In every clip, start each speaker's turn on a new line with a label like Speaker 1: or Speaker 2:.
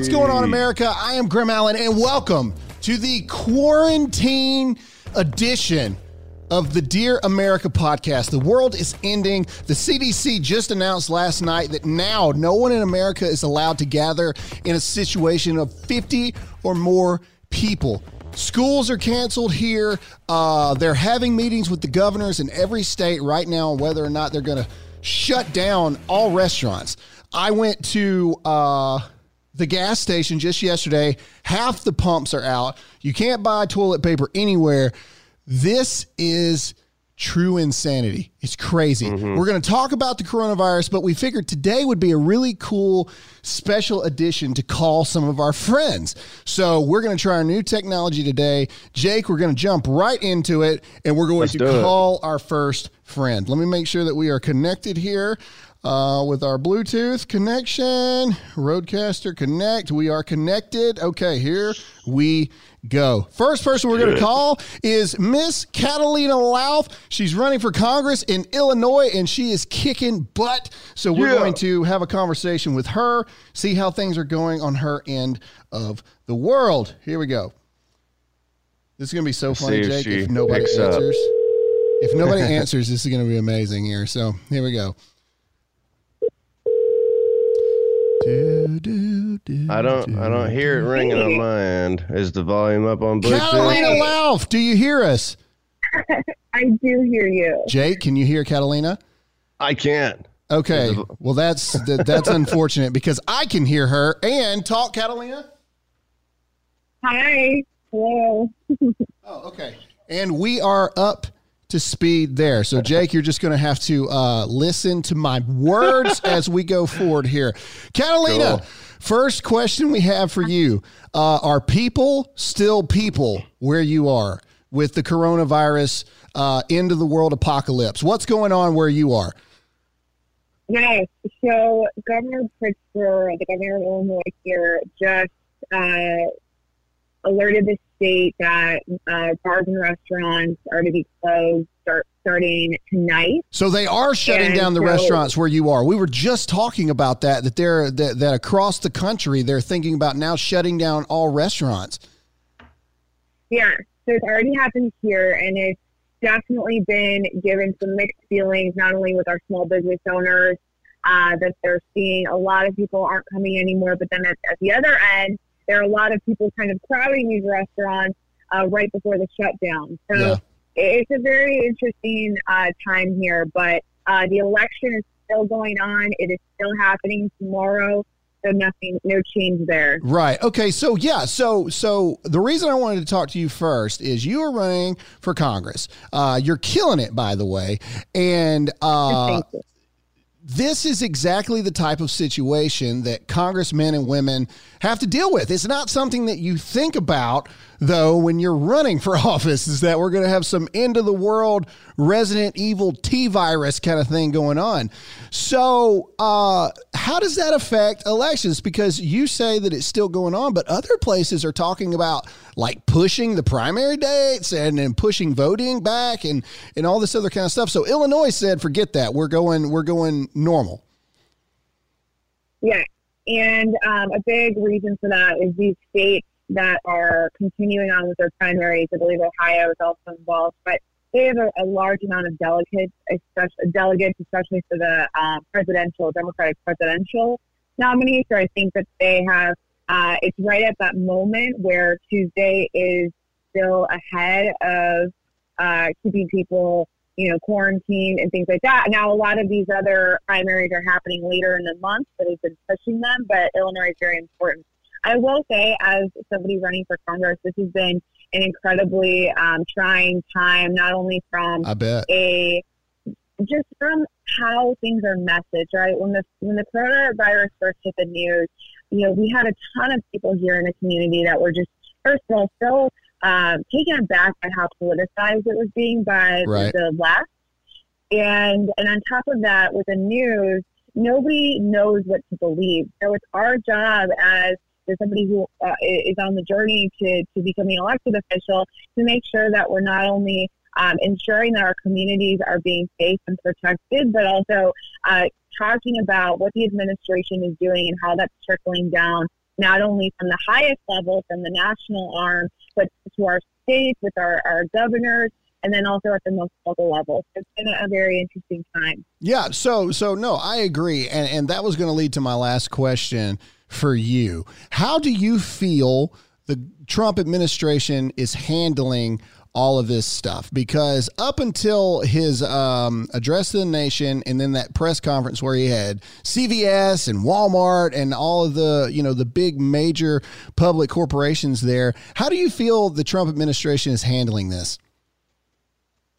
Speaker 1: What's going on, America? I am Graham Allen, and welcome to the quarantine edition of the Dear America podcast. The world is ending. The CDC just announced last night that now no one in America is allowed to gather in a situation of 50 or more people. Schools are canceled here. Uh, they're having meetings with the governors in every state right now on whether or not they're going to shut down all restaurants. I went to uh, the gas station just yesterday. Half the pumps are out. You can't buy toilet paper anywhere. This is true insanity. It's crazy. Mm-hmm. We're going to talk about the coronavirus, but we figured today would be a really cool special edition to call some of our friends. So we're going to try our new technology today. Jake, we're going to jump right into it and we're going Let's to call it. our first friend. Let me make sure that we are connected here uh, with our Bluetooth connection. Roadcaster Connect. We are connected. Okay, here we go. First person we're going to call is Miss Catalina Lauf. She's running for Congress in Illinois and she is kicking butt. So we're yeah. going to have a conversation with her, see how things are going on her end of the world. Here we go. This is going to be so funny, Jake, if nobody answers. Up. If nobody answers, this is going to be amazing here. So here we go.
Speaker 2: Do, do, do, I don't. I don't hear it ringing on my end. Is the volume up on Bluetooth?
Speaker 1: Catalina Lauf, do you hear us?
Speaker 3: I do hear you.
Speaker 1: Jake, can you hear Catalina?
Speaker 2: I can't.
Speaker 1: Okay. Well, that's that's unfortunate because I can hear her and talk. Catalina.
Speaker 3: Hi. Hello.
Speaker 1: oh, okay. And we are up to speed there. So, Jake, you're just going to have to uh, listen to my words as we go forward here. Catalina, cool. first question we have for you uh, Are people still people where you are with the coronavirus uh, end of the world apocalypse? What's going on where you are?
Speaker 3: Yes. So, Governor Pritzker, the governor of Illinois here, just uh, alerted the state that uh, bars and restaurants are to be closed start starting tonight.
Speaker 1: So they are shutting and down the so, restaurants where you are. We were just talking about that that they're that, that across the country they're thinking about now shutting down all restaurants.
Speaker 3: Yeah, so it's already happened here, and it's definitely been given some mixed feelings, not only with our small business owners uh, that they're seeing a lot of people aren't coming anymore, but then at, at the other end there are a lot of people kind of crowding these restaurants uh, right before the shutdown. So yeah. it's a very interesting uh, time here, but uh, the election is still going on. It is still happening tomorrow. So nothing, no change there.
Speaker 1: Right. Okay. So yeah. So so the reason I wanted to talk to you first is you are running for Congress. Uh, you're killing it, by the way, and uh, this is exactly the type of situation that congressmen and women have to deal with. It's not something that you think about though, when you're running for office, is that we're going to have some end of the world Resident Evil T virus kind of thing going on. So, uh, how does that affect elections? Because you say that it's still going on, but other places are talking about like pushing the primary dates and, and pushing voting back and, and all this other kind of stuff. So Illinois said, forget that. We're going, we're going normal.
Speaker 3: Yeah. And um, a big reason for that is these states that are continuing on with their primaries. I believe Ohio is also involved, but they have a, a large amount of delegates, especially delegates, especially for the uh, presidential, Democratic presidential nominee. So I think that they have. Uh, it's right at that moment where Tuesday is still ahead of uh, keeping people, you know, quarantined and things like that. Now, a lot of these other primaries are happening later in the month, so they've been pushing them. But Illinois is very important I will say, as somebody running for Congress, this has been an incredibly um, trying time, not only from
Speaker 1: I bet.
Speaker 3: a just from how things are messaged, right? When the when the coronavirus first hit the news, you know, we had a ton of people here in the community that were just first of all so um, taken aback by how politicized it was being by right. the left, and and on top of that, with the news, nobody knows what to believe. So it's our job as to somebody who uh, is on the journey to, to becoming an elected official to make sure that we're not only um, ensuring that our communities are being safe and protected, but also uh, talking about what the administration is doing and how that's trickling down not only from the highest level, from the national arm, but to our states with our, our governors, and then also at the most local level. It's been a very interesting time.
Speaker 1: Yeah. So, so no, I agree, and and that was going to lead to my last question for you. How do you feel the Trump administration is handling? all of this stuff because up until his um, address to the nation and then that press conference where he had CVS and Walmart and all of the you know the big major public corporations there, how do you feel the Trump administration is handling this?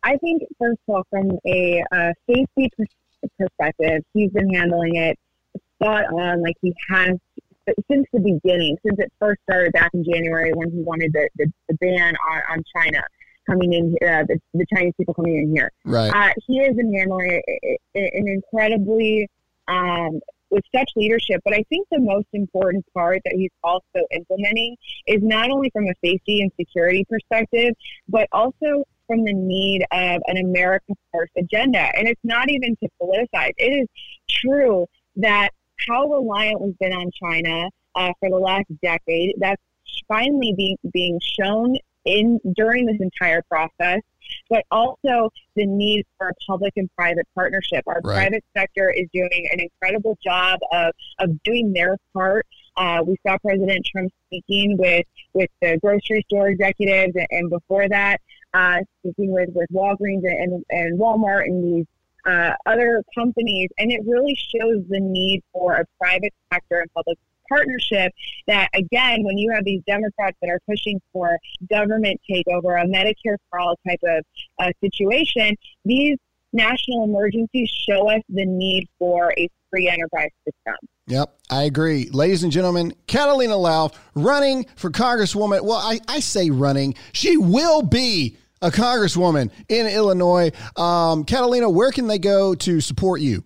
Speaker 3: I think, first of all, from a uh, safety perspective, he's been handling it spot on, like he has since the beginning, since it first started back in January when he wanted the, the, the ban on, on China coming in, uh, the, the, Chinese people coming in here.
Speaker 1: Right.
Speaker 3: Uh, he has been handling an incredibly um, with such leadership. But I think the most important part that he's also implementing is not only from a safety and security perspective, but also from the need of an America First agenda. And it's not even to politicize. It is true that how reliant we've been on China uh, for the last decade, that's finally being, being shown in during this entire process but also the need for a public and private partnership. Our right. private sector is doing an incredible job of, of doing their part. Uh, we saw President Trump speaking with, with the grocery store executives, and, and before that, uh, speaking with, with Walgreens and, and Walmart and these uh, other companies. And it really shows the need for a private sector and public partnership that, again, when you have these Democrats that are pushing for government takeover, a Medicare for all type of uh, situation, these national emergencies show us the need for a free enterprise system.
Speaker 1: Yep, I agree. Ladies and gentlemen, Catalina Lauf running for Congresswoman. Well, I, I say running. She will be a Congresswoman in Illinois. Um, Catalina, where can they go to support you?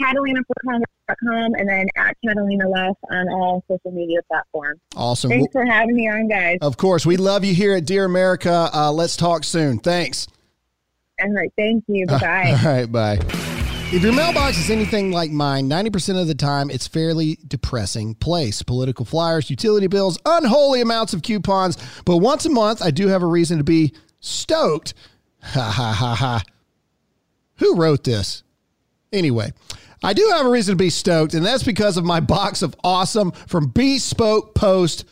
Speaker 3: CatalinaForCongress.com and then at Catalina Lauf on all social media platforms.
Speaker 1: Awesome.
Speaker 3: Thanks for having me on, guys.
Speaker 1: Of course. We love you here at Dear America. Uh, let's talk soon. Thanks.
Speaker 3: All right. Thank you. Bye bye.
Speaker 1: all right. Bye. If your mailbox is anything like mine, 90% of the time it's fairly depressing place. Political flyers, utility bills, unholy amounts of coupons. But once a month, I do have a reason to be stoked. Ha ha ha ha. Who wrote this? Anyway, I do have a reason to be stoked, and that's because of my box of awesome from Bespoke Post.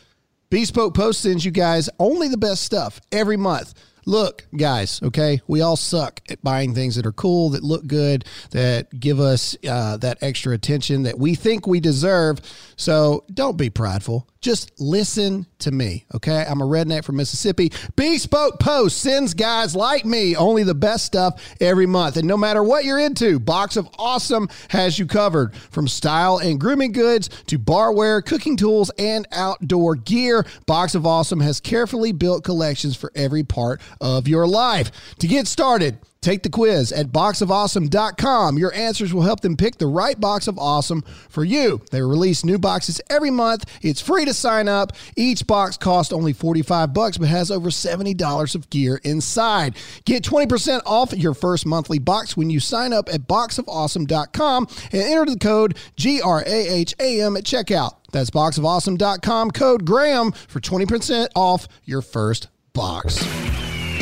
Speaker 1: Bespoke Post sends you guys only the best stuff every month. Look, guys, okay, we all suck at buying things that are cool, that look good, that give us uh, that extra attention that we think we deserve. So don't be prideful. Just listen to me, okay? I'm a redneck from Mississippi. Bespoke Post sends guys like me only the best stuff every month. And no matter what you're into, Box of Awesome has you covered. From style and grooming goods to barware, cooking tools, and outdoor gear, Box of Awesome has carefully built collections for every part of your life. To get started, Take the quiz at boxofawesome.com. Your answers will help them pick the right box of awesome for you. They release new boxes every month. It's free to sign up. Each box costs only 45 bucks but has over $70 of gear inside. Get 20% off your first monthly box when you sign up at boxofawesome.com and enter the code GRAHAM at checkout. That's boxofawesome.com code Graham for 20% off your first box.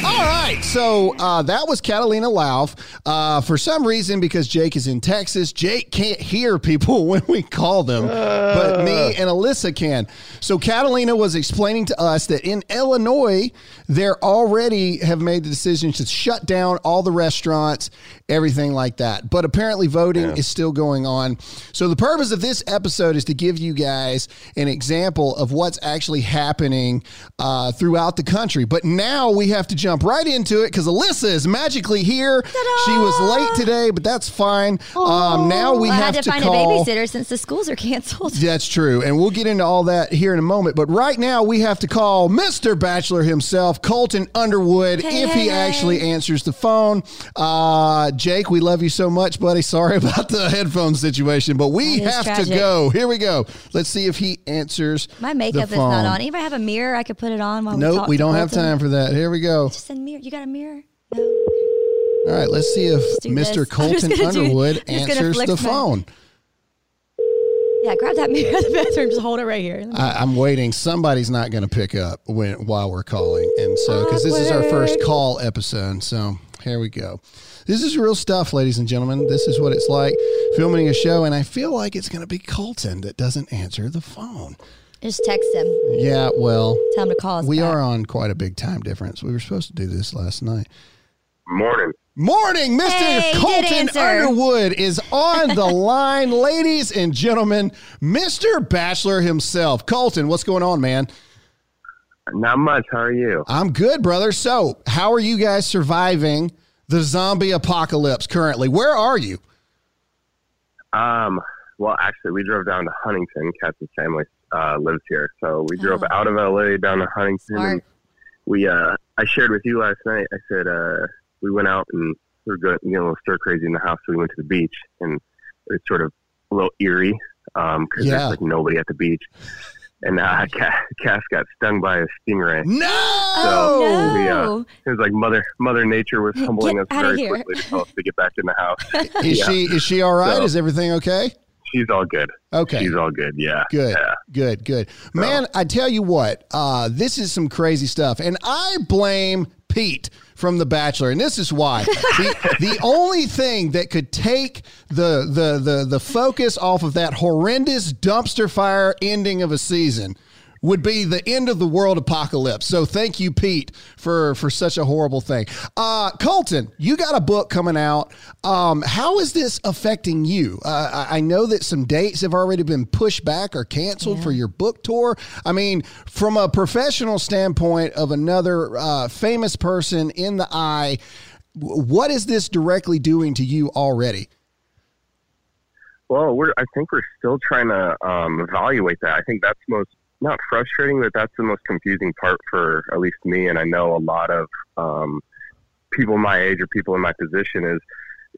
Speaker 1: All right, so uh, that was Catalina Lauf. Uh, for some reason, because Jake is in Texas, Jake can't hear people when we call them, uh. but me and Alyssa can. So Catalina was explaining to us that in Illinois, they already have made the decision to shut down all the restaurants, everything like that. But apparently, voting yeah. is still going on. So the purpose of this episode is to give you guys an example of what's actually happening uh, throughout the country. But now we have to jump right into it because Alyssa is magically here. Ta-da! She was late today, but that's fine. Um, now we
Speaker 4: well,
Speaker 1: have
Speaker 4: I had to,
Speaker 1: to
Speaker 4: find
Speaker 1: call,
Speaker 4: a babysitter since the schools are canceled.
Speaker 1: That's true, and we'll get into all that here in a moment. But right now we have to call Mr. Bachelor himself, Colton Underwood,
Speaker 4: hey,
Speaker 1: if
Speaker 4: hey,
Speaker 1: he
Speaker 4: hey.
Speaker 1: actually answers the phone. Uh, Jake, we love you so much, buddy. Sorry about the headphone situation, but we have
Speaker 4: tragic.
Speaker 1: to go. Here we go. Let's see if he answers.
Speaker 4: My makeup is not on. If I have a mirror, I could put it on while we
Speaker 1: Nope,
Speaker 4: talk.
Speaker 1: we don't have time for that. Here we go.
Speaker 4: Just a mirror. You got a mirror? No.
Speaker 1: All right, let's see if
Speaker 4: Let's
Speaker 1: Mr.
Speaker 4: this.
Speaker 1: Colton
Speaker 4: do-
Speaker 1: Underwood
Speaker 4: gonna
Speaker 1: answers the
Speaker 4: my-
Speaker 1: phone.
Speaker 4: Yeah, grab that mirror at the bathroom. Just hold it right here.
Speaker 1: I, I'm waiting. Somebody's not going to pick up when while we're calling, and so because this is our first call episode, so here we go. This is real stuff, ladies and gentlemen. This is what it's like filming a show, and I feel like it's going to be Colton that doesn't answer the phone.
Speaker 4: Just text him.
Speaker 1: Yeah, well,
Speaker 4: Tell him to call us.
Speaker 1: we
Speaker 4: back.
Speaker 1: are on quite a big time difference. We were supposed to do this last night.
Speaker 2: Morning.
Speaker 1: Morning, Mr.
Speaker 4: Hey,
Speaker 1: Colton
Speaker 4: answer.
Speaker 1: Underwood is on the line, ladies and gentlemen. Mr. Bachelor himself, Colton. What's going on, man?
Speaker 2: Not much. How are you?
Speaker 1: I'm good, brother. So, how are you guys surviving the zombie apocalypse currently? Where are you?
Speaker 2: Um. Well, actually, we drove down to Huntington. Cass's family uh, lives here, so we drove
Speaker 4: Oh.
Speaker 2: out of LA down to Huntington.
Speaker 4: Smart.
Speaker 2: And we, uh, I shared with you last night. I said uh, we went out and we were going, you know, a little stir crazy in the house. So we went to the beach, and it's sort of a little eerie because
Speaker 1: Yeah.
Speaker 2: there's like nobody at the beach. And uh, Cass, Cass got stung by a stingray.
Speaker 1: No.
Speaker 2: So, we, uh,
Speaker 4: no.
Speaker 2: It was like Mother Mother Nature was humbling
Speaker 4: Get
Speaker 2: us very quickly to tell us to get back in the house.
Speaker 1: Is
Speaker 2: Yeah.
Speaker 1: she is she all right?
Speaker 2: So-
Speaker 1: is everything okay?
Speaker 2: She's all good.
Speaker 1: Okay.
Speaker 2: She's all good. Yeah.
Speaker 1: Good,
Speaker 2: Yeah.
Speaker 1: good, good. Man, I tell you what, uh, this is some crazy stuff. And I blame Pete from The Bachelor. And this is why. the, the only thing that could take the, the, the, the focus off of that horrendous dumpster fire ending of a season would be the end of the world apocalypse. So thank you, Pete, for for such a horrible thing. Uh, Colton, you got a book coming out. Um, how is this affecting you? Uh, I I know that some dates have already been pushed back or canceled for your book tour. I mean, from a professional standpoint of another uh, famous person in the eye, what is this directly doing to you already?
Speaker 2: Well, we're. I think we're still trying to um, evaluate that. I think that's most not frustrating, but that's the most confusing part for at least me. And I know a lot of um, people my age or people in my position is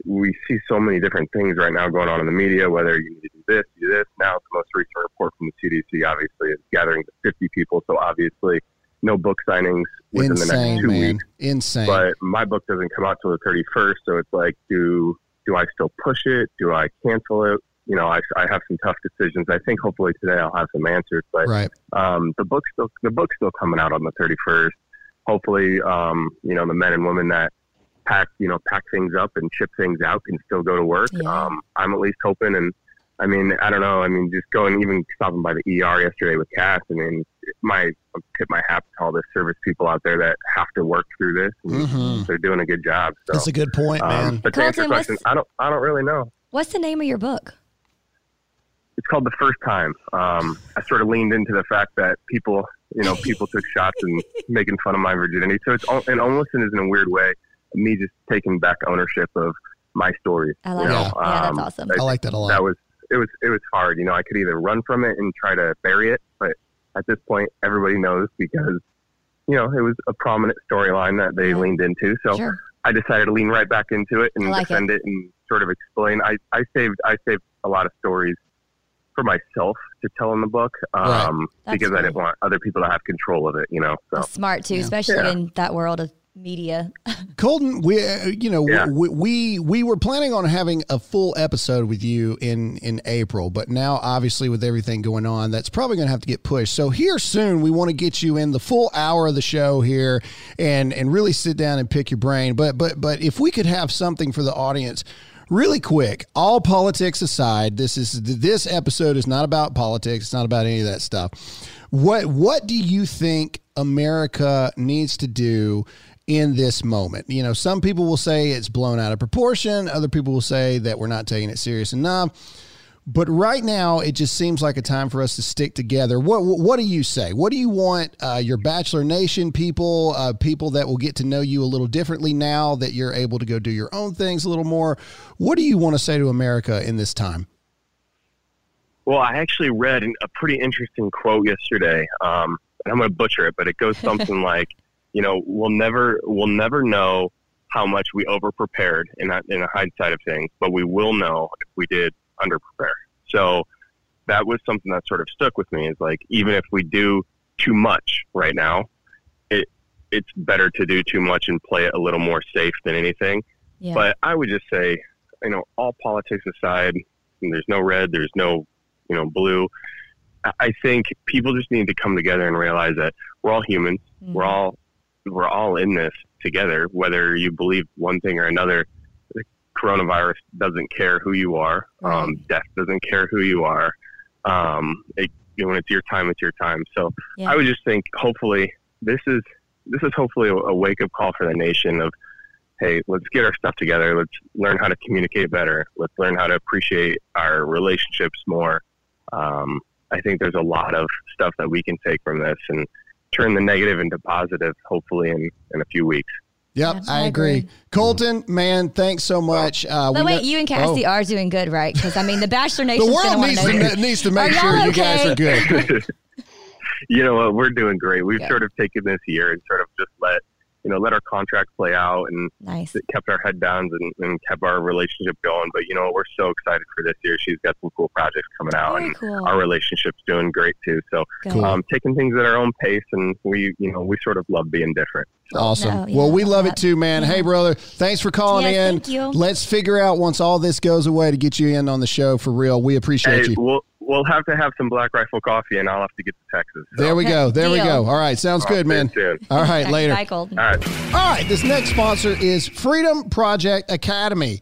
Speaker 2: we see so many different things right now going on in the media. Whether you need to do this, do this. Now, the most recent report from the CDC obviously is gathering to 50 people. So obviously, no book signings within the next two
Speaker 1: man.
Speaker 2: weeks.
Speaker 1: Insane.
Speaker 2: but my book doesn't come out till the 31st so it's like do do i still push it do i cancel it you know i, I have some tough decisions i think hopefully today i'll have some answers but
Speaker 1: right.
Speaker 2: um, the book's still the book's still coming out on the 31st hopefully um, you know the men and women that pack you know pack things up and ship things out can still go to work
Speaker 4: Yeah.
Speaker 2: um, i'm at least hoping and I mean, I don't know. I mean, just going, even stopping by the ER yesterday with Cass. I mean, my I tip my hat to all the service people out there that have to work through this. And
Speaker 1: Mhm.
Speaker 2: They're doing a good job. So,
Speaker 1: That's a good point,
Speaker 2: um,
Speaker 1: man.
Speaker 2: but to answer your question, I don't, I don't really know.
Speaker 4: What's the name of your book?
Speaker 2: It's called the first time. Um, I sort of leaned into the fact that people, you know, people took shots and making fun of my virginity. So it's al- and almost is in a weird way me just taking back ownership of my story.
Speaker 4: I like
Speaker 2: you know?
Speaker 4: that. Yeah, that's
Speaker 2: Um,
Speaker 4: awesome.
Speaker 1: I like that a lot.
Speaker 2: that was it was it was hard. You know, I could either run from it and try to bury it, but at this point, everybody knows because you know it was a prominent storyline that they
Speaker 4: Yeah.
Speaker 2: leaned into. So
Speaker 4: Sure.
Speaker 2: I decided to lean right back into it and
Speaker 4: like
Speaker 2: defend it. and sort of explain. I, I saved I saved a lot of stories for myself to tell in the book um,
Speaker 4: That's
Speaker 2: because I didn't want other people to have control of it. You know, so
Speaker 4: smart too,
Speaker 1: Yeah.
Speaker 4: especially
Speaker 2: Yeah.
Speaker 4: in that world of media.
Speaker 1: Colton, we uh, you know
Speaker 2: Yeah.
Speaker 1: we, we we were planning on having a full episode with you in in April, but now obviously with everything going on, that's probably going to have to get pushed. So here soon, we want to get you in the full hour of the show here and and really sit down and pick your brain. But but but if we could have something for the audience. Really quick, all politics aside, this is this episode is not about politics. It's not about any of that stuff. What what do you think America needs to do in this moment. You know, some people will say it's blown out of proportion, other people will say that we're not taking it serious enough. But right now, it just seems like a time for us to stick together. What What do you say? What do you want uh, your Bachelor Nation people, uh, people that will get to know you a little differently now that you're able to go do your own things a little more? What do you want to say to America in this time?
Speaker 2: Well, I actually read a pretty interesting quote yesterday, um, and I'm going to butcher it, but it goes something like, "You know, we'll never, we'll never know how much we over prepared in in a hindsight of things, but we will know if we did under prepare." So that was something that sort of stuck with me. Is like, even if we do too much right now, it it's better to do too much and play it a little more safe than anything.
Speaker 4: Yeah.
Speaker 2: But I would just say, you know, all politics aside, there's no red, there's no you know, blue. I- think people just need to come together and realize that we're all humans.
Speaker 4: Mm.
Speaker 2: We're all we're all in this together. Whether you believe one thing or another, the coronavirus doesn't care who you are. Um, death doesn't care who you are. Um, it, you know, when it's your time, it's your time. So
Speaker 4: Yeah.
Speaker 2: I would just think, hopefully, this is this is hopefully a, a wake up call for the nation of, hey, let's get our stuff together. Let's learn how to communicate better. Let's learn how to appreciate our relationships more. Um, I think there's a lot of stuff that we can take from this and turn the negative into positive, hopefully in, in a few weeks.
Speaker 1: Yep,
Speaker 4: Yeah,
Speaker 1: I
Speaker 4: I
Speaker 1: agree.
Speaker 4: agree.
Speaker 1: Colton, man, thanks so much. Uh,
Speaker 4: But
Speaker 1: we
Speaker 4: wait,
Speaker 1: know-
Speaker 4: you and Cassie
Speaker 1: Oh.
Speaker 4: are doing good, right? Because I mean, the Bachelor Nation.
Speaker 1: The world needs to,
Speaker 4: know.
Speaker 1: needs to make sure
Speaker 4: y'all
Speaker 1: you guys are good.
Speaker 2: you know what? We're doing great. We've
Speaker 4: Yeah.
Speaker 2: sort of taken this year and sort of just let you know let our contract play out and
Speaker 4: Nice.
Speaker 2: kept our head down and, and kept our relationship going. But you know, we're so excited for this year. She's got some cool projects coming out,
Speaker 4: Very
Speaker 2: and
Speaker 4: cool.
Speaker 2: our relationship's doing great too. So,
Speaker 1: Cool.
Speaker 2: um, taking things at our own pace, and we, you know, we sort of love being different.
Speaker 1: Awesome.
Speaker 4: No, yeah,
Speaker 1: well, we love
Speaker 4: love
Speaker 1: it too, man.
Speaker 4: that.
Speaker 1: Hey, brother, thanks for calling
Speaker 4: Yes,
Speaker 1: in.
Speaker 4: thank you.
Speaker 1: Let's figure out once all this goes away to get you in on the show for real. We appreciate
Speaker 2: Hey,
Speaker 1: you.
Speaker 2: we'll we'll have to have some Black Rifle coffee, and I'll have to get to Texas. So.
Speaker 1: There we go. There we go. All right, sounds
Speaker 2: I'll
Speaker 1: good, man.
Speaker 2: soon.
Speaker 1: All right, later.
Speaker 4: Bye, Colton.
Speaker 2: All right.
Speaker 1: All right, this next sponsor is Freedom Project Academy.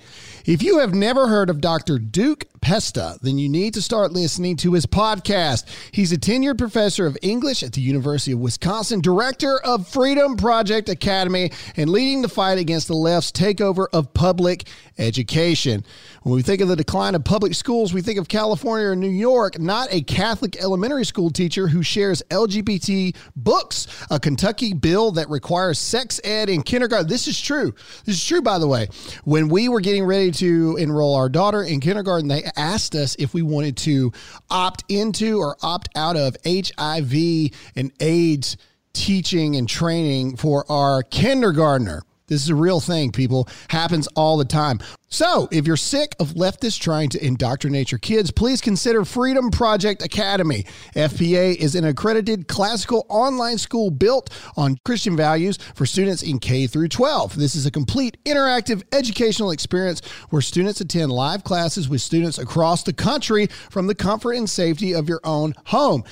Speaker 1: If you have never heard of Dr. Duke Pesta, then you need to start listening to his podcast. He's a tenured professor of English at the University of Wisconsin, director of Freedom Project Academy, and leading the fight against the left's takeover of public education. When we think of the decline of public schools, we think of California or New York, not a Catholic elementary school teacher who shares LGBT books, a Kentucky bill that requires sex ed in kindergarten. This is true. This is true, by the way. When we were getting ready to enroll our daughter in kindergarten, they asked us if we wanted to opt into or opt out of HIV and AIDS teaching and training for our kindergartner. This is a real thing, people. Happens all the time. So, if you're sick of leftists trying to indoctrinate your kids, please consider Freedom Project Academy. FPA is an accredited classical online school built on Christian values for students in K through 12. This is a complete interactive educational experience where students attend live classes with students across the country from the comfort and safety of your own home.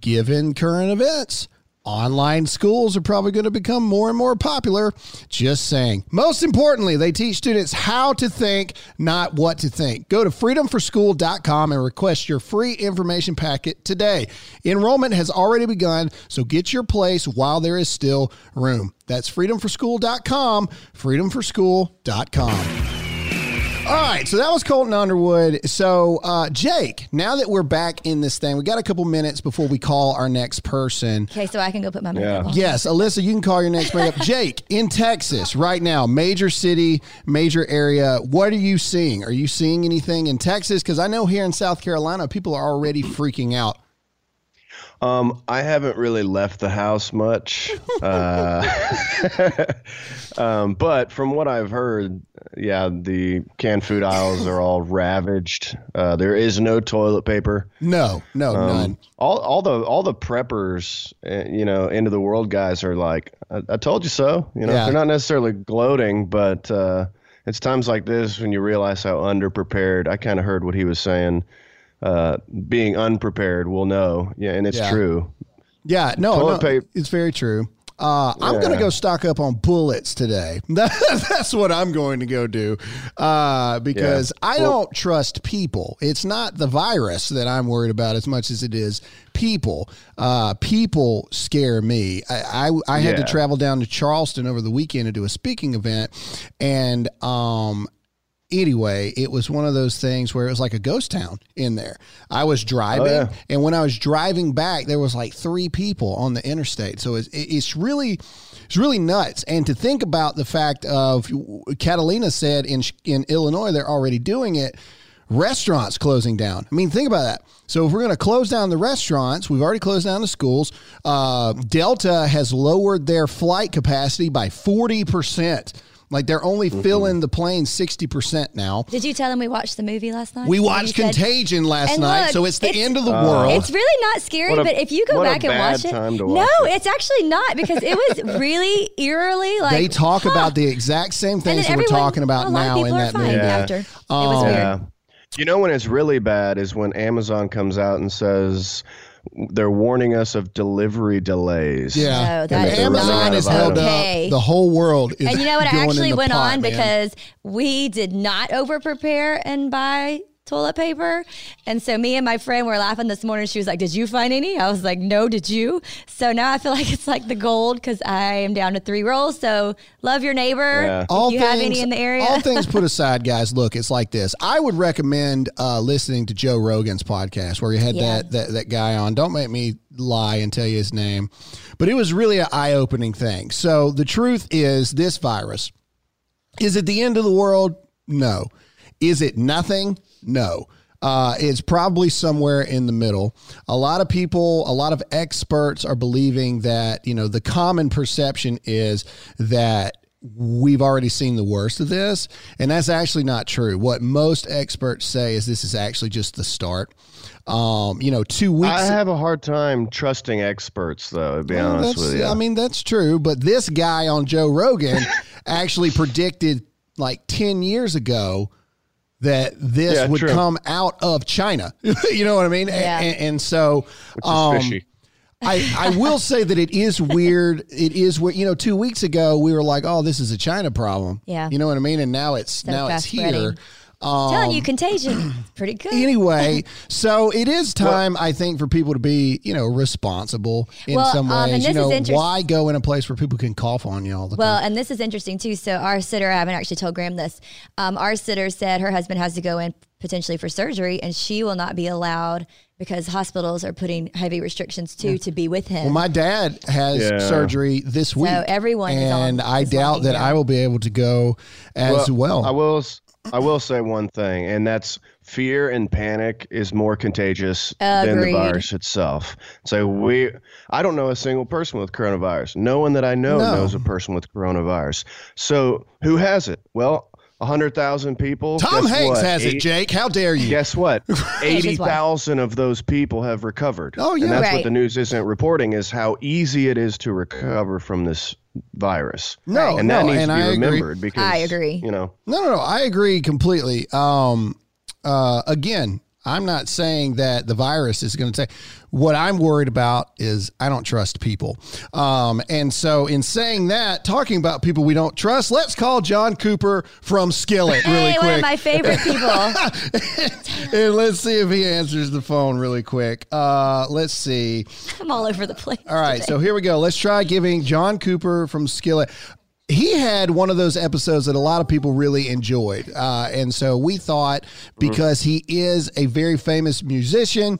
Speaker 1: Given current events, Online schools are probably going to become more and more popular. Just saying. Most importantly, they teach students how to think, not what to think. Go to freedomforschool.com and request your free information packet today. Enrollment has already begun, so get your place while there is still room. That's freedomforschool.com, freedomforschool.com. All right, so that was Colton Underwood. So, uh, Jake, now that we're back in this thing, we got a couple minutes before we call our next person.
Speaker 4: Okay, so I can go put my makeup
Speaker 5: Yeah.
Speaker 4: on.
Speaker 1: Yes, Alyssa, you can call your next makeup. Jake, in Texas right now, major city, major area. What are you seeing? Are you seeing anything in Texas? Because I know here in South Carolina, people are already freaking out.
Speaker 5: Um, I haven't really left the house much, uh, um, but from what I've heard, yeah, the canned food aisles are all ravaged. Uh, there is no toilet paper.
Speaker 1: No, no,
Speaker 5: Um,
Speaker 1: none.
Speaker 5: All, all the all the preppers, uh, you know, end of the world guys are like, I, I told you so. You know,
Speaker 1: Yeah.
Speaker 5: they're not necessarily gloating, but uh, it's times like this when you realize how underprepared. I kind of heard what he was saying. Uh, being unprepared will know. Yeah, and it's
Speaker 1: Yeah.
Speaker 5: true.
Speaker 1: Yeah, no, no
Speaker 5: paper.
Speaker 1: it's very true. Uh, I'm going to go stock up on bullets today. That's what I'm going to go do uh, because I
Speaker 5: Well-
Speaker 1: don't trust people. It's not the virus that I'm worried about as much as it is people. Uh, people scare me. I, I, I had to travel down to Charleston over the weekend to do a speaking event, and um, anyway, it was one of those things where it was like a ghost town in there. I was driving,
Speaker 5: yeah.
Speaker 1: and when I was driving back, there was like three people on the interstate. So it's, it's really, it's really nuts. And to think about the fact of Catalina said in in Illinois they're already doing it. Restaurants closing down. I mean, think about that. So if we're going to close down the restaurants, we've already closed down the schools. Uh, Delta has lowered their flight capacity by forty percent. Like they're only filling the plane sixty percent now.
Speaker 4: Did you tell them we watched the movie last night?
Speaker 1: We
Speaker 4: You
Speaker 1: watched
Speaker 4: said-
Speaker 1: Contagion last night,
Speaker 4: look,
Speaker 1: so it's the
Speaker 4: it's-
Speaker 1: end of the
Speaker 5: Oh.
Speaker 1: world.
Speaker 4: It's really not scary,
Speaker 5: a-
Speaker 4: but if you go back and watch it,
Speaker 5: time to
Speaker 4: no,
Speaker 5: it.
Speaker 4: it's actually not because it was really eerily like
Speaker 1: they talk
Speaker 4: huh.
Speaker 1: about the exact same things that we're talking about
Speaker 4: a lot of
Speaker 1: now in that movie.
Speaker 5: Yeah.
Speaker 4: after. it was
Speaker 1: Um,
Speaker 4: weird.
Speaker 5: Yeah. You know when it's really bad is when Amazon comes out and says they're warning us of delivery delays.
Speaker 1: Yeah,
Speaker 4: No, that
Speaker 5: is
Speaker 1: Amazon is held
Speaker 4: okay.
Speaker 1: up. The whole world is.
Speaker 4: And you know what? I actually went
Speaker 1: pot,
Speaker 4: on
Speaker 1: man.
Speaker 4: because we did not over prepare and buy toilet paper. And so me and my friend were laughing this morning. She was like, Did you find any? I was like, No, did you? So now I feel like it's like the gold because I am down to three rolls. So love your neighbor.
Speaker 5: Yeah.
Speaker 4: If
Speaker 1: all
Speaker 4: you
Speaker 1: things,
Speaker 4: have any in the area.
Speaker 1: all things put aside, guys. Look, it's like this. I would recommend uh, listening to Joe Rogan's podcast where he had
Speaker 4: Yeah.
Speaker 1: that, that that guy on. Don't make me lie and tell you his name, but it was really an eye opening thing. So the truth is, this virus is it the end of the world? No. Is it nothing? No. Uh, it's probably somewhere in the middle. A lot of people, a lot of experts are believing that, you know, the common perception is that we've already seen the worst of this. And that's actually not true. What most experts say is this is actually just the start. Um, you know, two weeks.
Speaker 5: I have a hard time trusting experts, though. To be
Speaker 1: Well,
Speaker 5: honest with you,
Speaker 1: I mean, that's true. But this guy on Joe Rogan actually predicted like 10 years ago that this
Speaker 5: Yeah,
Speaker 1: would
Speaker 5: true.
Speaker 1: come out of China. you know what I mean?
Speaker 4: Yeah.
Speaker 1: And, and so,
Speaker 5: which is
Speaker 1: um,
Speaker 5: fishy.
Speaker 1: I, I will say that it is weird. It is weird. You know, two weeks ago we were like, "Oh, this is a China problem."
Speaker 4: Yeah.
Speaker 1: you know what I mean. And now it's now it's here.
Speaker 4: spreading. Telling you, contagion. Pretty good.
Speaker 1: Anyway, so it is time, I think, for people to be, you know, responsible in
Speaker 4: Well,
Speaker 1: some
Speaker 4: um, and
Speaker 1: ways.
Speaker 4: this
Speaker 1: you
Speaker 4: is
Speaker 1: know,
Speaker 4: interest-
Speaker 1: why go in a place where people can cough on you all the
Speaker 4: Well,
Speaker 1: time?
Speaker 4: Well, and this is interesting too. So our sitter, I haven't actually told Graham this. Um, our sitter said her husband has to go in potentially for surgery, and she will not be allowed because hospitals are putting heavy restrictions too to be with him.
Speaker 1: Well, my dad has
Speaker 5: Yeah.
Speaker 1: surgery this week.
Speaker 4: everyone is on-
Speaker 1: and I
Speaker 4: is
Speaker 1: doubt that
Speaker 4: to.
Speaker 1: I will be able to go as well.
Speaker 5: I will. I will say one thing, and that's fear and panic is more contagious than the virus itself. So we, I don't know a single person with coronavirus. No one that I know
Speaker 1: No.
Speaker 5: knows a person with coronavirus. So who has it? Well, hundred thousand people.
Speaker 1: Tom Hanks
Speaker 5: what?
Speaker 1: has it, Jake. How dare you?
Speaker 5: Guess what?
Speaker 4: his
Speaker 5: Eighty
Speaker 4: wife.
Speaker 5: thousand of those people have recovered.
Speaker 1: Oh, yeah.
Speaker 5: and that's
Speaker 4: Right.
Speaker 5: what the news isn't reporting is how easy it is to recover from this virus.
Speaker 1: No,
Speaker 5: and that
Speaker 1: no,
Speaker 5: needs
Speaker 1: and
Speaker 5: to be
Speaker 1: I agree.
Speaker 5: remembered because
Speaker 4: I agree.
Speaker 5: You know,
Speaker 1: No, no, no. I agree completely. Um, uh, again, I'm not saying that the virus is going to take. What I'm worried about is I don't trust people. Um, and so, in saying that, talking about people we don't trust, let's call John Cooper from Skillet really
Speaker 4: hey,
Speaker 1: quick.
Speaker 4: one of my favorite people.
Speaker 1: and let's see if he answers the phone really quick. Uh, let's see.
Speaker 4: I'm all over the place.
Speaker 1: All right, so here we go. Let's try giving John Cooper from Skillet. He had one of those episodes that a lot of people really enjoyed. Uh, and so we thought because he is a very famous musician,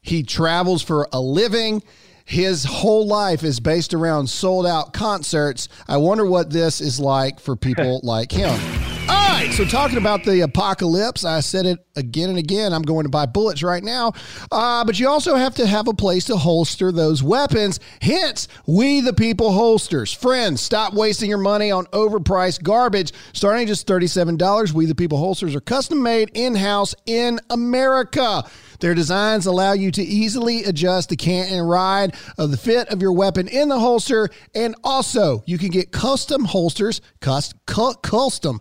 Speaker 1: he travels for a living. His whole life is based around sold out concerts. I wonder what this is like for people like him. Right, so talking about the apocalypse, I said it again and again. I'm going to buy bullets right now, uh, but you also have to have a place to holster those weapons. Hence, we the people holsters. Friends, stop wasting your money on overpriced garbage. Starting at just $37, we the people holsters are custom made in house in America. Their designs allow you to easily adjust the cant and ride of the fit of your weapon in the holster, and also you can get custom holsters, cust, cu- custom,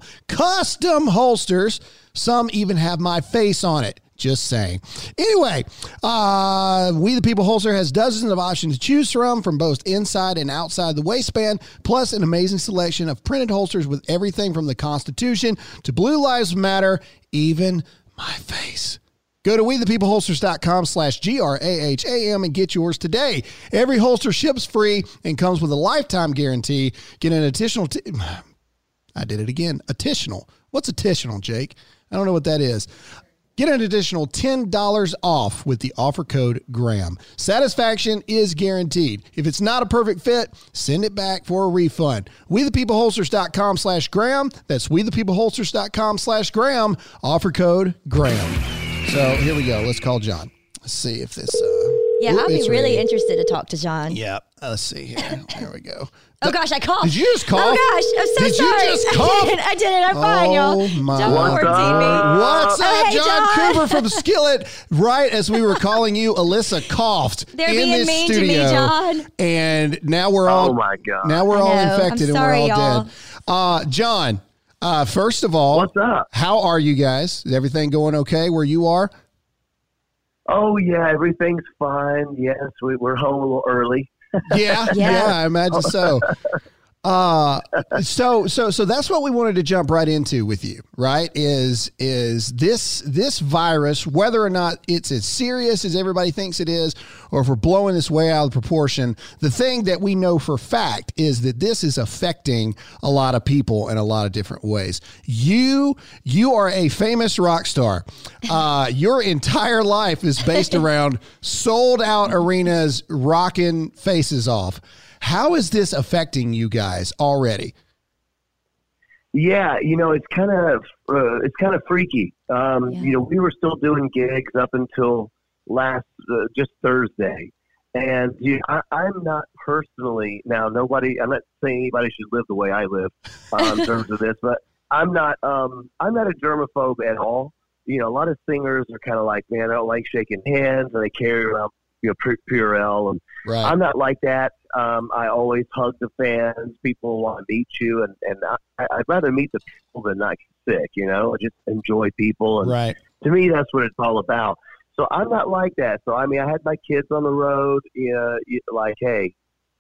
Speaker 1: custom holsters. Some even have my face on it. Just saying. Anyway, uh, We the People Holster has dozens of options to choose from, from both inside and outside the waistband, plus an amazing selection of printed holsters with everything from the Constitution to Blue Lives Matter, even my face. Go to wethepeopleholsters.com slash G-R-A-H-A-M and get yours today. Every holster ships free and comes with a lifetime guarantee. Get an additional... T- I did it again. Additional. What's additional, Jake? I don't know what that is. Get an additional $10 off with the offer code GRAHAM. Satisfaction is guaranteed. If it's not a perfect fit, send it back for a refund. WeThePeopleHolsters.com slash Graham. That's WeThePeopleHolsters.com slash Graham. Offer code GRAHAM. So here we go. Let's call John. Let's see if this. Uh,
Speaker 4: Yeah, I'll be really
Speaker 1: ready.
Speaker 4: interested to talk to John.
Speaker 1: Yeah. Let's see here. There we go.
Speaker 4: Oh gosh, I coughed.
Speaker 1: Did you just cough?
Speaker 4: Oh gosh, I'm so sorry.
Speaker 1: Did you
Speaker 4: sorry.
Speaker 1: just
Speaker 4: I
Speaker 1: cough?
Speaker 4: did. I did it. I'm fine, y'all.
Speaker 1: Oh, my.
Speaker 4: Don't
Speaker 1: What's
Speaker 4: quarantine me.
Speaker 1: What's
Speaker 4: Oh,
Speaker 1: up,
Speaker 4: hey,
Speaker 1: John,
Speaker 4: John.
Speaker 1: Cooper from Skillet? Right as we were calling you, Alyssa coughed
Speaker 4: They're
Speaker 1: in
Speaker 4: being
Speaker 1: this
Speaker 4: mean to me,
Speaker 1: studio,
Speaker 4: John.
Speaker 1: and now we're all
Speaker 2: Oh, my God.
Speaker 1: Now we're all
Speaker 4: know. I'm
Speaker 1: infected and we're all
Speaker 4: y'all.
Speaker 1: dead. Uh, John, Uh, first of all,
Speaker 6: What's up?
Speaker 1: how are you guys? Is everything going okay where you are?
Speaker 6: Oh yeah, everything's fine. Yes, we, we're home a little early.
Speaker 1: Yeah, yeah,
Speaker 4: Yeah.
Speaker 1: I imagine so. Uh, so so so that's what we wanted to jump right into with you, right? Is is this this virus, whether or not it's as serious as everybody thinks it is, or if we're blowing this way out of proportion, the thing that we know for fact is that this is affecting a lot of people in a lot of different ways. You you are a famous rock star. Uh, your entire life is based around sold out arenas, rocking faces off. How is this affecting you guys already?
Speaker 6: Yeah, you know, it's kind of uh, it's kind of freaky. Um,
Speaker 4: Yeah.
Speaker 6: You know, we were still doing gigs up until last uh, just Thursday, and you know, I, I'm not personally now. Nobody, I'm not saying anybody should live the way I live um, in terms of this, but I'm not. Um, I'm not a germaphobe at all. You know, a lot of singers are kind of like, man, I don't like shaking hands, and they carry around you know Pu- Purell and
Speaker 1: Right.
Speaker 6: I'm not like that. Um, I always hug the fans. People want to meet you, and and I, I'd rather meet the people than not get sick. You know, I just enjoy people, and
Speaker 1: right.
Speaker 6: to me, that's what it's all about. So I'm not like that. So I mean, I had my kids on the road. You know, you- like, hey,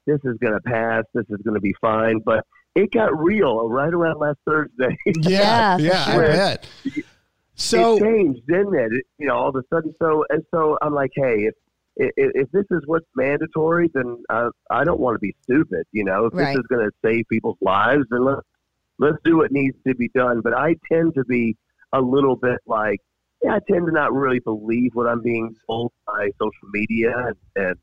Speaker 6: this is gonna pass. This is gonna be fine. But it got real right around last Thursday.
Speaker 1: Yeah.
Speaker 4: Yeah,
Speaker 1: Yeah. I
Speaker 6: sure.
Speaker 1: bet. So
Speaker 6: it changed, didn't it? it? You know, all of a sudden. So and so, I'm like, hey, if if, if this is what's mandatory, then uh, I don't want to be stupid. You know, if
Speaker 4: Right.
Speaker 6: this is going to save people's lives, then let's let's do what needs to be done. But I tend to be a little bit like, yeah, I tend to not really believe what I'm being told by social media and, and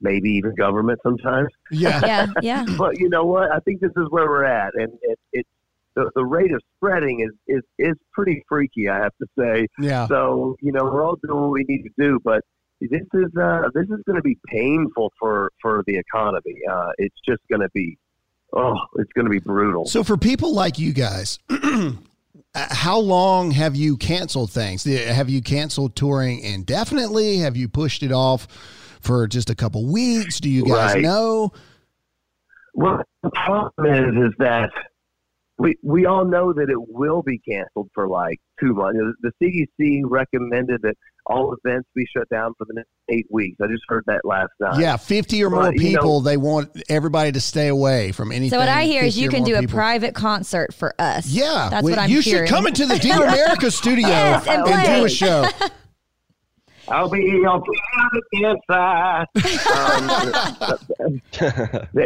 Speaker 6: maybe even government sometimes.
Speaker 1: yeah.
Speaker 4: Yeah, yeah.
Speaker 6: But you know what? I think this is where we're at, and it, it the, the rate of spreading is, is is pretty freaky. I have to say.
Speaker 1: Yeah.
Speaker 6: So you know, we're all doing what we need to do, but this is uh, this is going to be painful for for the economy. Uh, it's just going to be, oh, it's going to be brutal.
Speaker 1: So for people like you guys, uh, how long have you canceled things? Have you canceled touring indefinitely? Have you pushed it off for just a couple weeks? Do you guys
Speaker 6: Right.
Speaker 1: know?
Speaker 6: Well, the problem is, is that we we all know that it will be canceled for like two months. The CDC recommended that all events be shut down for the next eight weeks. I just heard that last night.
Speaker 1: Yeah, 50 or more
Speaker 6: Well, you know-
Speaker 1: people, they want everybody to stay away from anything.
Speaker 4: So what I hear is you can
Speaker 1: more
Speaker 4: do a private concert for us.
Speaker 1: Yeah,
Speaker 4: that's
Speaker 1: well,
Speaker 4: what I'm
Speaker 1: you
Speaker 4: hearing.
Speaker 1: should come into the Dear America studio
Speaker 4: Yes, and
Speaker 1: and do a show.
Speaker 6: I'll be on the inside. Um,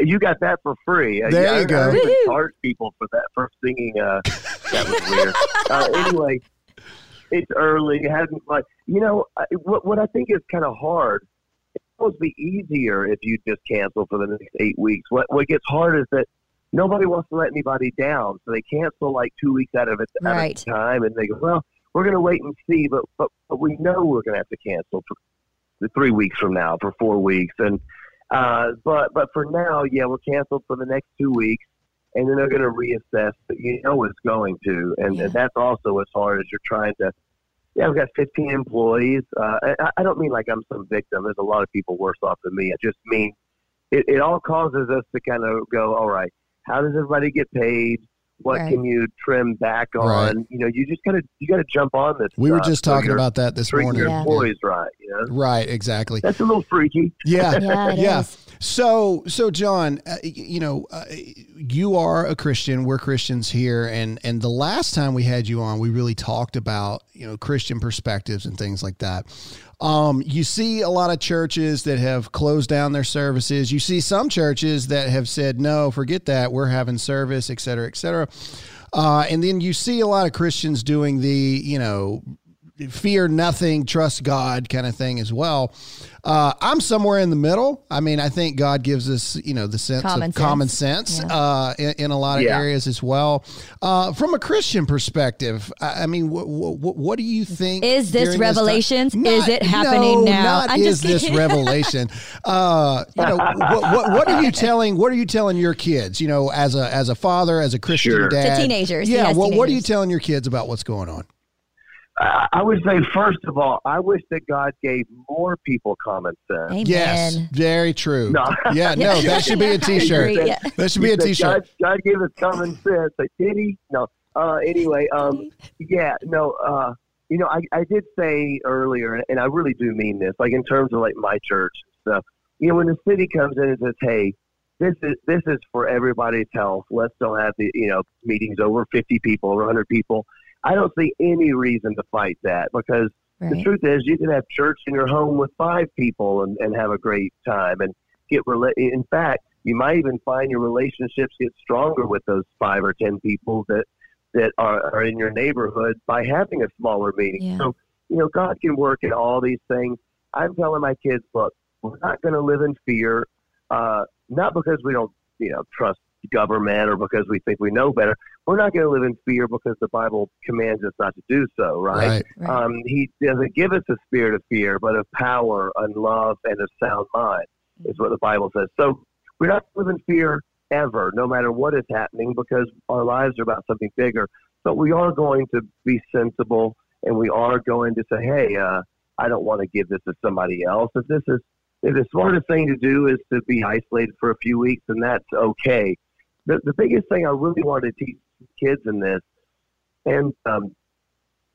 Speaker 6: you got that for free.
Speaker 1: There
Speaker 6: yeah,
Speaker 1: you
Speaker 6: I-
Speaker 1: go.
Speaker 6: I even charge people for that for singing. Uh, that was weird. uh, anyway, it's early. It hasn't like you know I- what. What I think is kind of hard. It's supposed to be easier if you just cancel for the next eight weeks. What What gets hard is that nobody wants to let anybody down, so they cancel like two weeks out of it at
Speaker 4: Right.
Speaker 6: a time, and they go, "Well, we're going to wait and see," but but, but we know we're going to have to cancel for the three weeks from now for four weeks, and uh, but but for now, yeah, we're canceled for the next two weeks, and then they're going to reassess. But you know it's going to, and, and that's also as hard as you're trying to. Yeah, we've got 15 employees. Uh, I, I don't mean like I'm some victim. There's a lot of people worse off than me. I just mean it, it all causes us to kind of go, all right, how does everybody get paid? What
Speaker 4: Right.
Speaker 6: can you trim back on?
Speaker 1: Right.
Speaker 6: You know, you just gotta you gotta jump on this.
Speaker 1: We were just talking
Speaker 6: you're
Speaker 1: about that this
Speaker 6: treating
Speaker 1: morning.
Speaker 6: your
Speaker 4: Yeah.
Speaker 6: employees right. You know,
Speaker 1: Right, exactly.
Speaker 6: that's a little freaky.
Speaker 1: Yeah,
Speaker 4: Yeah,
Speaker 1: yeah. So, so John, uh, you know, uh, you are a Christian. We're Christians here, and and the last time we had you on, we really talked about you know Christian perspectives and things like that. Um, you see a lot of churches that have closed down their services. You see some churches that have said, no, forget that. We're having service, et cetera, et cetera. Uh, and then you see a lot of Christians doing the, you know, fear nothing, trust God kind of thing as well. Uh, I'm somewhere in the middle. I mean, I think God gives us, you know, the sense
Speaker 4: Common
Speaker 1: of common
Speaker 4: sense.
Speaker 1: sense
Speaker 4: Yeah.
Speaker 1: uh, in, in a lot of
Speaker 6: Yeah.
Speaker 1: areas as well. Uh, from a Christian perspective, I, I mean, what, what, what do you think?
Speaker 4: Is this
Speaker 1: during time-
Speaker 4: Revelations?
Speaker 1: Not-
Speaker 4: Is it happening
Speaker 1: no,
Speaker 4: now?
Speaker 1: Not
Speaker 4: I'm
Speaker 1: is
Speaker 4: just
Speaker 1: this revelation? Uh, you know, what, what, what are you telling? What are you telling your kids? You know, as a as a father, as a Christian
Speaker 6: Sure. To
Speaker 1: dad,
Speaker 4: teenagers.
Speaker 1: Yeah.
Speaker 4: has
Speaker 1: Well, what are you telling your kids about what's going on?
Speaker 6: I I would say, first of all, I wish that God gave more people common sense.
Speaker 4: Amen.
Speaker 1: Yes, very true.
Speaker 6: No.
Speaker 1: Yeah, no, that should be a T-shirt.
Speaker 4: agree, yeah.
Speaker 1: That should be
Speaker 6: He
Speaker 1: a
Speaker 6: said,
Speaker 1: T-shirt.
Speaker 6: God, God gave us common sense. Like, did he? No. Uh, anyway, um, yeah, no, uh, you know, I, I did say earlier, and I really do mean this, like in terms of like my church and stuff. You know, when the city comes in and says, "Hey, this is this is for everybody's health. Let's don't have the you know meetings over 50 people or 100 people." I don't see any reason to fight that because the truth is, you can have church in your home with five people and, and have a great time and get rela- In fact, you might even find your relationships get stronger with those five or ten people that that are, are in your neighborhood by having a smaller meeting.
Speaker 4: Yeah.
Speaker 6: So, you know, God can work in all these things. I'm telling my kids, look, we're not going to live in fear, uh, not because we don't, you know, trust government or because we think we know better. We're not going to live in fear because the Bible commands us not to do so, right?
Speaker 1: Right.
Speaker 4: Right.
Speaker 6: Um, he doesn't give us a spirit of fear, but of power and love and of sound mind, is what the Bible says. So we're not to live in fear ever, no matter what is happening, because our lives are about something bigger. But we are going to be sensible, and we are going to say, "Hey, uh, I don't want to give this to somebody else. If this is if the smartest thing to do is to be isolated for a few weeks, then that's okay." The, the biggest thing I really wanted to teach kids in this, and um,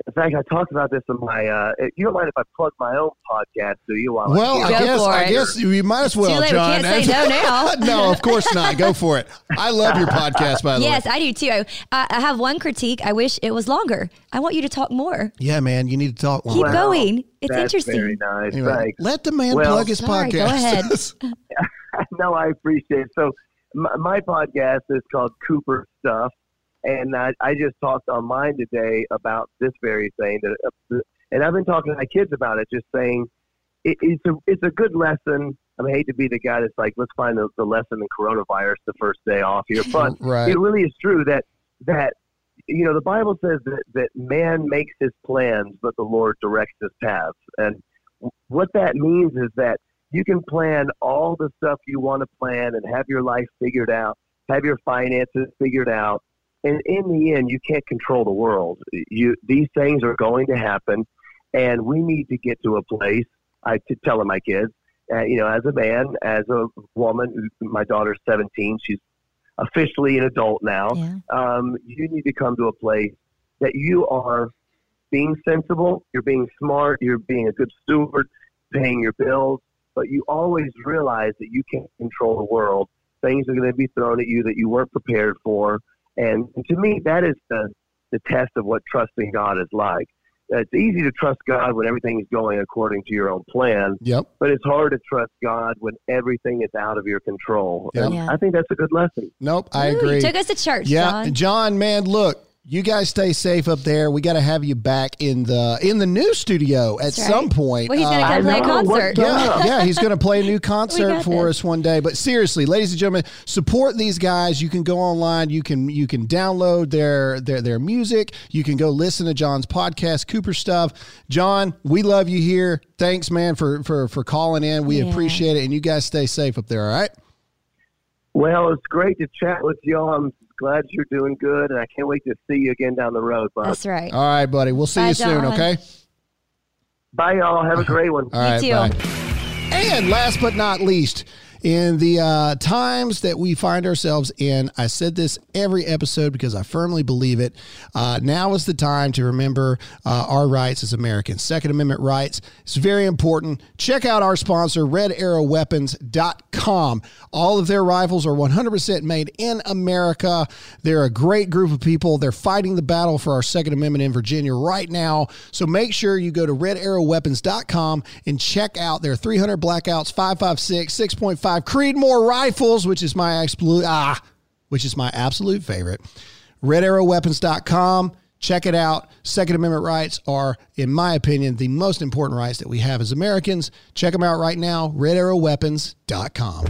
Speaker 6: in fact, I talked about this in my. Uh, you don't mind if I plug my own podcast, do you? While
Speaker 1: Well,
Speaker 6: here?
Speaker 1: I guess I guess you might as well,
Speaker 4: late.
Speaker 1: John.
Speaker 4: can't say no now.
Speaker 1: no, of course not. Go for it. I love your podcast, by the
Speaker 4: Yes,
Speaker 1: way.
Speaker 4: Yes, I do too. I, I have one critique. I wish it was longer. I want you to talk more.
Speaker 1: Yeah, man, you need to talk more.
Speaker 4: Keep
Speaker 6: Well,
Speaker 4: going. It's
Speaker 6: that's
Speaker 4: interesting.
Speaker 6: Very nice.
Speaker 1: Anyway,
Speaker 6: Thanks.
Speaker 1: let the man
Speaker 6: Well-
Speaker 1: plug his
Speaker 4: Sorry, go
Speaker 1: podcast.
Speaker 4: ahead.
Speaker 6: no, I appreciate it. So my, my podcast is called Cooper Stuff, and I, I just talked on mine today about this very thing. That, uh, and I've been talking to my kids about it, just saying it, it's a it's a good lesson. I hate to be the guy that's like, let's find the, the lesson in coronavirus the first day off here, but
Speaker 1: right.
Speaker 6: it really is true that that you know the Bible says that that man makes his plans, but the Lord directs his paths. And what that means is that you can plan all the stuff you want to plan and have your life figured out, have your finances figured out, and in the end, you can't control the world. You these things are going to happen, and we need to get to a place. I to tell my kids, uh, you know, as a man, as a woman, my daughter's 17, she's officially an adult now.
Speaker 4: Yeah.
Speaker 6: Um, you need to come to a place that you are being sensible, you're being smart, you're being a good steward, paying your bills, but you always realize that you can't control the world. Things are going to be thrown at you that you weren't prepared for. And to me, that is the, the test of what trusting God is like. It's easy to trust God when everything is going according to your own plan,
Speaker 1: Yep.
Speaker 6: but it's hard to trust God when everything is out of your control.
Speaker 1: Yeah.
Speaker 4: Yeah.
Speaker 6: I think that's a good lesson.
Speaker 1: Nope. I
Speaker 4: Ooh,
Speaker 1: agree.
Speaker 4: You took us to church,
Speaker 1: Yeah,
Speaker 4: John.
Speaker 1: John, man, look, you guys stay safe up there. We got to have you back in the in the new studio at
Speaker 4: right.
Speaker 1: some point.
Speaker 4: Well, he's
Speaker 1: Uh,
Speaker 4: gonna
Speaker 6: I
Speaker 4: come play a
Speaker 6: know,
Speaker 4: concert.
Speaker 1: yeah, yeah, he's going to play a new concert for
Speaker 4: this.
Speaker 1: us one day. But seriously, ladies and gentlemen, support these guys. You can go online. You can you can download their their their music. You can go listen to John's podcast, Cooper Stuff. John, we love you here. Thanks, man, for for for calling in. We
Speaker 4: Yeah.
Speaker 1: appreciate it, and you guys stay safe up there. All right.
Speaker 6: Well, it's great to chat with y'all. I'm glad you're doing good, and I can't wait to see you again down the road. Bud.
Speaker 4: That's right.
Speaker 1: All right, buddy. We'll see
Speaker 4: Bye,
Speaker 1: you soon.
Speaker 4: John.
Speaker 1: Okay.
Speaker 6: Bye, y'all. Have a great one.
Speaker 1: All right,
Speaker 4: too.
Speaker 1: bye. And last but not least, in the uh, times that we find ourselves in, I said this every episode because I firmly believe it. Uh, now is the time to remember uh, our rights as Americans. Second Amendment rights. It's very important. Check out our sponsor, RedArrowWeapons.com. All of their rifles are 100% made in America. They're a great group of people. They're fighting the battle for our Second Amendment in Virginia right now. So make sure you go to RedArrowWeapons.com and check out their 300 Blackouts, 556, 6.5 Creedmoor rifles, which is my absolute ah, which is my absolute favorite. RedArrowWeapons.com. Check it out. Second Amendment rights are, in my opinion, the most important rights that we have as Americans. Check them out right now. RedArrowWeapons.com.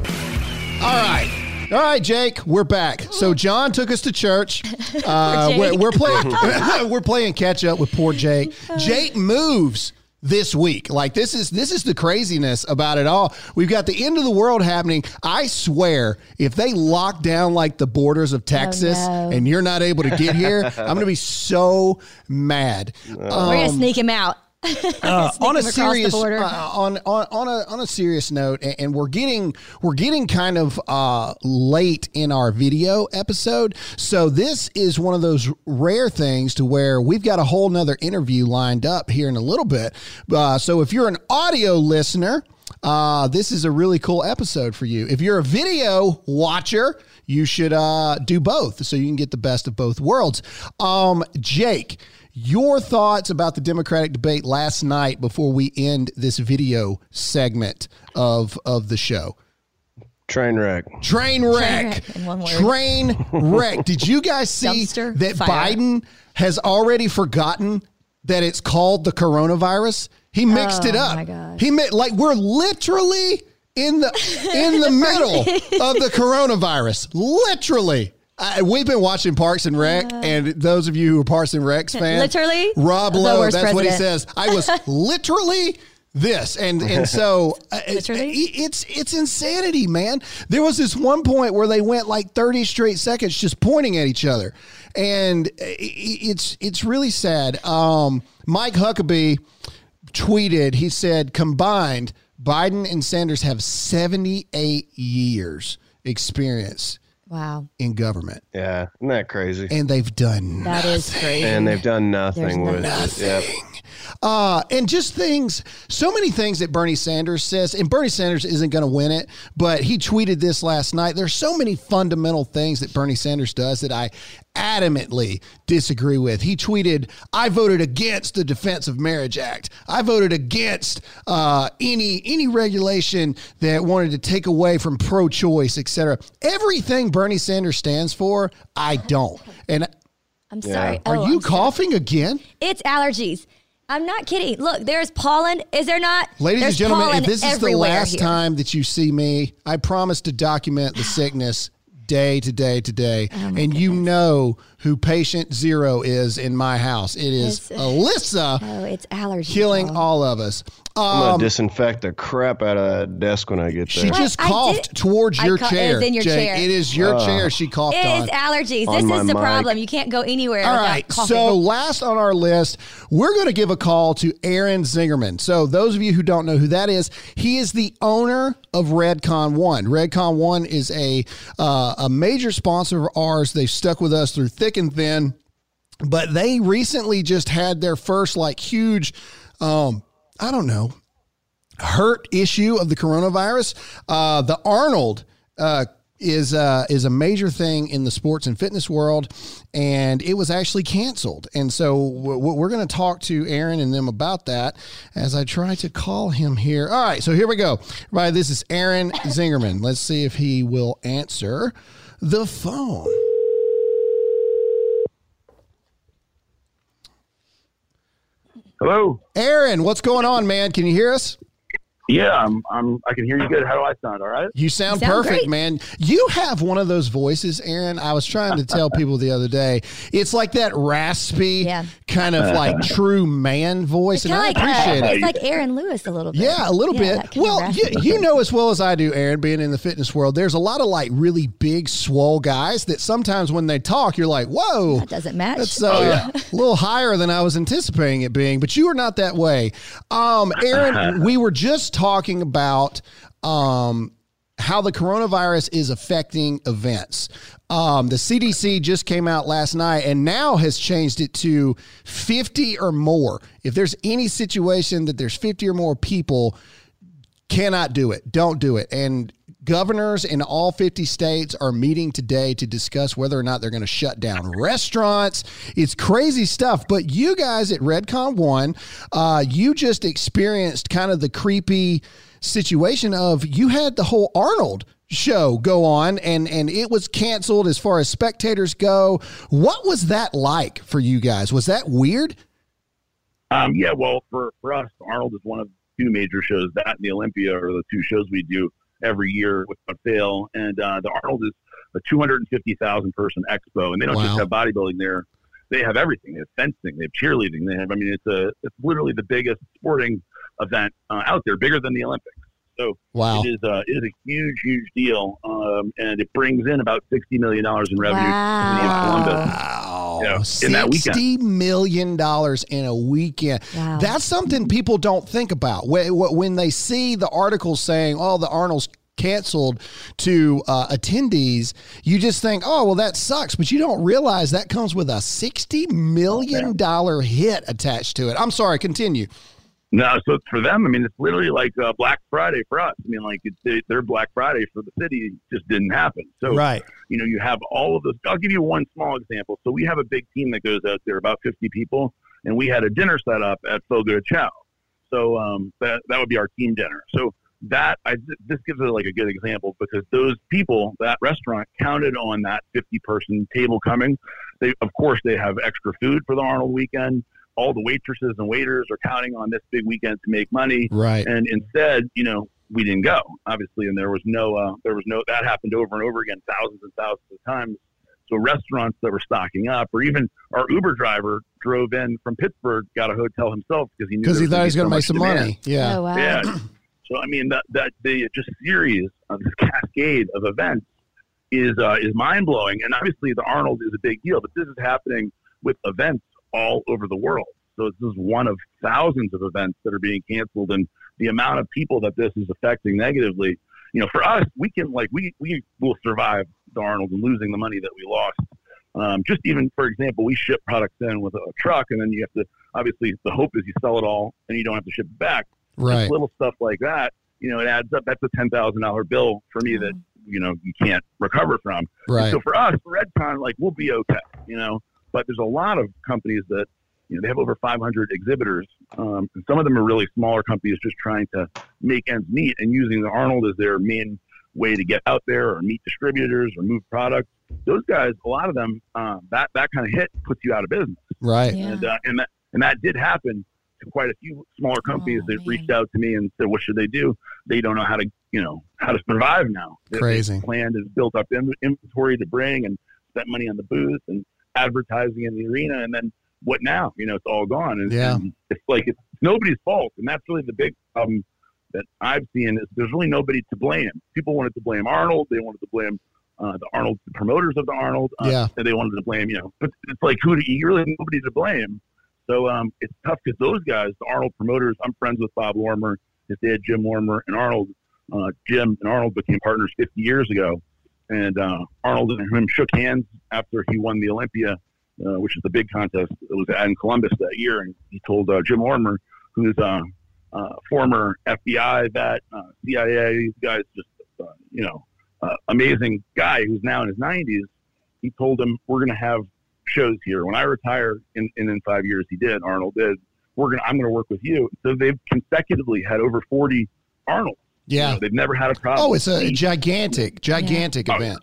Speaker 1: All right. All right, Jake, we're back. So John took us to church. Uh, we're, we're playing we're playing catch up with poor Jake. Jake moves this week. Like this is this is the craziness about it all. We've got the end of the world happening. I swear, if they lock down like the borders of Texas
Speaker 4: no.
Speaker 1: and you're not able to get here, I'm going to be so mad.
Speaker 4: We're gonna
Speaker 1: Um,
Speaker 4: sneak him out.
Speaker 1: Uh, on a
Speaker 4: Sneak 'em across the
Speaker 1: serious uh, on, on on a on a serious note, and, and we're getting we're getting kind of uh, late in our video episode, so this is one of those rare things to where we've got a whole nother interview lined up here in a little bit. Uh, so if you're an audio listener. Uh, this is a really cool episode for you. If you're a video watcher, you should uh, do both so you can get the best of both worlds. Um, Jake, your thoughts about the Democratic debate last night before we end this video segment of of the show.
Speaker 5: Train wreck.
Speaker 1: Train wreck.
Speaker 4: wreck in one word.
Speaker 1: Train wreck. Did you guys see
Speaker 4: Dumpster
Speaker 1: that
Speaker 4: fire.
Speaker 1: Biden has already forgotten that it's called the coronavirus? He mixed it
Speaker 4: Oh,
Speaker 1: up.
Speaker 4: my.
Speaker 1: He mi- like we're literally in the in the middle of the coronavirus. Literally. I, we've been watching Parks and Rec, and those of you who are Parks and Rec fans,
Speaker 4: Literally?
Speaker 1: Rob Lowe. That's what he says. I was literally this, and and so uh, it- it's it's insanity, man. There was this one point where they went like thirty straight seconds just pointing at each other, and i- i- it's it's really sad. Um, Mike Huckabee tweeted. He said, combined, Biden and Sanders have seventy eight years experience
Speaker 4: Wow.
Speaker 1: in government,
Speaker 5: Yeah, isn't that crazy?
Speaker 1: and they've done
Speaker 4: That is crazy.
Speaker 5: And they've done nothing
Speaker 4: There's
Speaker 5: with
Speaker 1: nothing.
Speaker 5: it. Yep.
Speaker 1: Uh, and just things, so many things that Bernie Sanders says, and Bernie Sanders isn't going to win it, but he tweeted this last night. There's so many fundamental things that Bernie Sanders does that I adamantly disagree with. He tweeted, I voted against the Defense of Marriage Act. I voted against uh, any any regulation that wanted to take away from pro-choice, etc. Everything Bernie Sanders stands for, I don't. And
Speaker 4: I'm sorry.
Speaker 1: are
Speaker 4: Oh,
Speaker 1: you
Speaker 4: I'm sorry.
Speaker 1: coughing again?
Speaker 4: It's allergies. I'm not kidding. Look, there's pollen. Is there not?
Speaker 1: Ladies
Speaker 4: There's
Speaker 1: and gentlemen, if this is the last
Speaker 4: here.
Speaker 1: time that you see me, I promise to document the sickness day to day to day.
Speaker 4: Oh
Speaker 1: and you know who patient zero is in my house. It is
Speaker 4: It's-
Speaker 1: Alyssa
Speaker 4: Oh, it's allergies.
Speaker 1: killing
Speaker 4: y'all.
Speaker 1: of us.
Speaker 5: I'm
Speaker 1: Um,
Speaker 5: gonna disinfect the crap out of that desk when I get there.
Speaker 1: she
Speaker 5: there.
Speaker 1: just coughed
Speaker 4: did-
Speaker 1: towards
Speaker 4: I
Speaker 1: your
Speaker 4: ca-
Speaker 1: chair.
Speaker 4: it's in your
Speaker 1: Jake.
Speaker 4: chair.
Speaker 1: It is your chair she coughed
Speaker 4: It
Speaker 1: on.
Speaker 4: is allergies.
Speaker 5: On
Speaker 4: This
Speaker 5: my
Speaker 4: is the
Speaker 5: mic.
Speaker 4: problem. You can't go anywhere
Speaker 1: All right.
Speaker 4: coughing.
Speaker 1: So last on our list, we're going to give a call to Aaron Singerman. So those of you who don't know who that is, he is the owner of Redcon One. Redcon One is a uh, a major sponsor of ours. They've stuck with us through thick and thin, but they recently just had their first like huge, um, I don't know, hurt issue of the coronavirus. Uh, the Arnold uh, is uh, is a major thing in the sports and fitness world, and it was actually canceled. And so w- we're going to talk to Aaron and them about that as I try to call him here. All right, so here we go. Right, this is Aaron Singerman. Let's see if he will answer the phone.
Speaker 7: Hello.
Speaker 1: Aaron, what's going on, man? Can you hear us?
Speaker 7: Yeah, I'm, I'm. I can hear you good. How do I sound? All right.
Speaker 1: You sound,
Speaker 4: You sound
Speaker 1: perfect,
Speaker 4: great.
Speaker 1: man. You have one of those voices, Aaron. I was trying to tell people the other day. It's like that raspy,
Speaker 4: Yeah.
Speaker 1: kind of like true man voice, and I
Speaker 4: like, uh,
Speaker 1: appreciate it.
Speaker 4: It's like Aaron Lewis a little bit.
Speaker 1: Yeah, a little
Speaker 4: Yeah,
Speaker 1: bit. Well, you, you know as well as I do, Aaron, being in the fitness world, there's a lot of like really big, swole guys that sometimes when they talk, you're like, whoa.
Speaker 4: That doesn't match.
Speaker 1: That's uh, a little higher than I was anticipating it being, but you are not that way. Um, Aaron, we were just talking about um, how the coronavirus is affecting events. Um, the CDC just came out last night and now has changed it to 50 or more. If there's any situation that there's 50 or more people, cannot do it. Don't do it. And governors in all 50 states are meeting today to discuss whether or not they're going to shut down restaurants. It's crazy stuff. But you guys at Redcon One, uh, you just experienced kind of the creepy situation of you had the whole Arnold show go on and and it was canceled as far as spectators go what was that like for you guys was that weird
Speaker 7: Um, yeah. Well, for for us, Arnold is one of two major shows. That and the Olympia are the two shows we do every year without fail. And uh, the Arnold is a 250,000 person expo, and they don't
Speaker 1: Wow.
Speaker 7: just have bodybuilding there. They have everything. They have fencing. They have cheerleading. They have. I mean, it's a it's literally the biggest sporting event uh, out there, bigger than the Olympics. So
Speaker 1: wow
Speaker 7: it is a it is a huge huge deal, um, and it brings in about sixty million dollars in revenue to the city of Columbus.
Speaker 1: wow Wow.
Speaker 7: You know, in that weekend.
Speaker 1: $60 million in a weekend.
Speaker 4: Wow.
Speaker 1: That's something people don't think about. When when they see the articles saying, oh, the Arnold's canceled to uh, attendees, you just think, oh, well, that sucks. But you don't realize that comes with a $60 million hit attached to it. I'm sorry, continue.
Speaker 7: No, so for them, I mean, it's literally like uh, Black Friday for us. I mean, like it's, they, their Black Friday for the city just didn't happen. So,
Speaker 1: Right.
Speaker 7: you know, you have all of this. I'll give you one small example. So we have a big team that goes out there, about 50 people, and we had a dinner set up at Fogo Chow. So um, that that would be our team dinner. So that I this gives it like a good example because those people, that restaurant counted on that 50 person table coming. They of course they have extra food for the Arnold weekend. All the waitresses and waiters are counting on this big weekend to make money.
Speaker 1: Right.
Speaker 7: And instead, you know, we didn't go, obviously, and there was no, uh, there was no, that happened over and over again, thousands and thousands of times. So restaurants that were stocking up, or even our Uber driver drove in from Pittsburgh, got a hotel himself because he knew
Speaker 1: Because he thought he
Speaker 7: was
Speaker 1: was going to
Speaker 7: gonna
Speaker 1: make some
Speaker 7: so much
Speaker 1: money. Yeah.
Speaker 4: Oh wow.
Speaker 7: Yeah. So I mean that that the just series of this cascade of events is uh, is mind blowing, and obviously the Arnold is a big deal, but this is happening with events all over the world. So this is one of thousands of events that are being canceled, and the amount of people that this is affecting negatively. You know, for us, we can like we we will survive the Arnold and losing the money that we lost. Um, just even for example, we ship products in with a truck, and then you have to obviously the hope is you sell it all and you don't have to ship it back.
Speaker 1: Right.
Speaker 7: Just little stuff like that, you know, it adds up. That's a ten thousand dollar bill for me that you know you can't recover from.
Speaker 1: Right.
Speaker 7: So for us, for Redcon, like we'll be okay, you know. But there's a lot of companies that you know they have over 500 exhibitors. Um, and some of them are really smaller companies just trying to make ends meet and using the Arnold as their main way to get out there or meet distributors or move products. Those guys, a lot of them, um, that that kind of hit puts you out of business
Speaker 1: Right.
Speaker 4: Yeah.
Speaker 7: and uh, and that and that did happen to quite a few smaller companies
Speaker 4: Oh,
Speaker 7: that
Speaker 4: man.
Speaker 7: reached out to me and said, "What should they do?" They don't know how to, you know, how to survive now. They-
Speaker 1: Crazy.
Speaker 7: They planned and built up inventory to bring and spent money on the booth and advertising in the arena, and then what now? You know, it's all gone. And,
Speaker 1: Yeah.
Speaker 7: and it's like it's nobody's fault, and that's really the big problem that I've seen is there's really nobody to blame. People wanted to blame Arnold. They wanted to blame. Uh, the Arnold, the promoters of the Arnold, uh,
Speaker 1: Yeah.
Speaker 7: and they wanted to blame, you know, but it's like who do you really nobody to blame. So um, it's tough because those guys, the Arnold promoters, I'm friends with Bob Lorimer, his dad Jim Lorimer, and Arnold. Uh, Jim and Arnold became partners 50 years ago, and uh, Arnold and him shook hands after he won the Olympia, uh, which is the big contest. It was in Columbus that year, and he told uh, Jim Lorimer, who's a uh, former FBI vet, uh, CIA, these guys just uh, you know uh, amazing guy who's now in his 90s. He told him, "We're going to have shows here. When I retire, And, in in five years, he did. Arnold did. We're gonna. I'm going to work with you." So they've consecutively had over 40 Arnold.
Speaker 1: Yeah.
Speaker 7: they've never had a problem.
Speaker 1: Oh, it's a gigantic, gigantic
Speaker 7: Oh,
Speaker 1: event.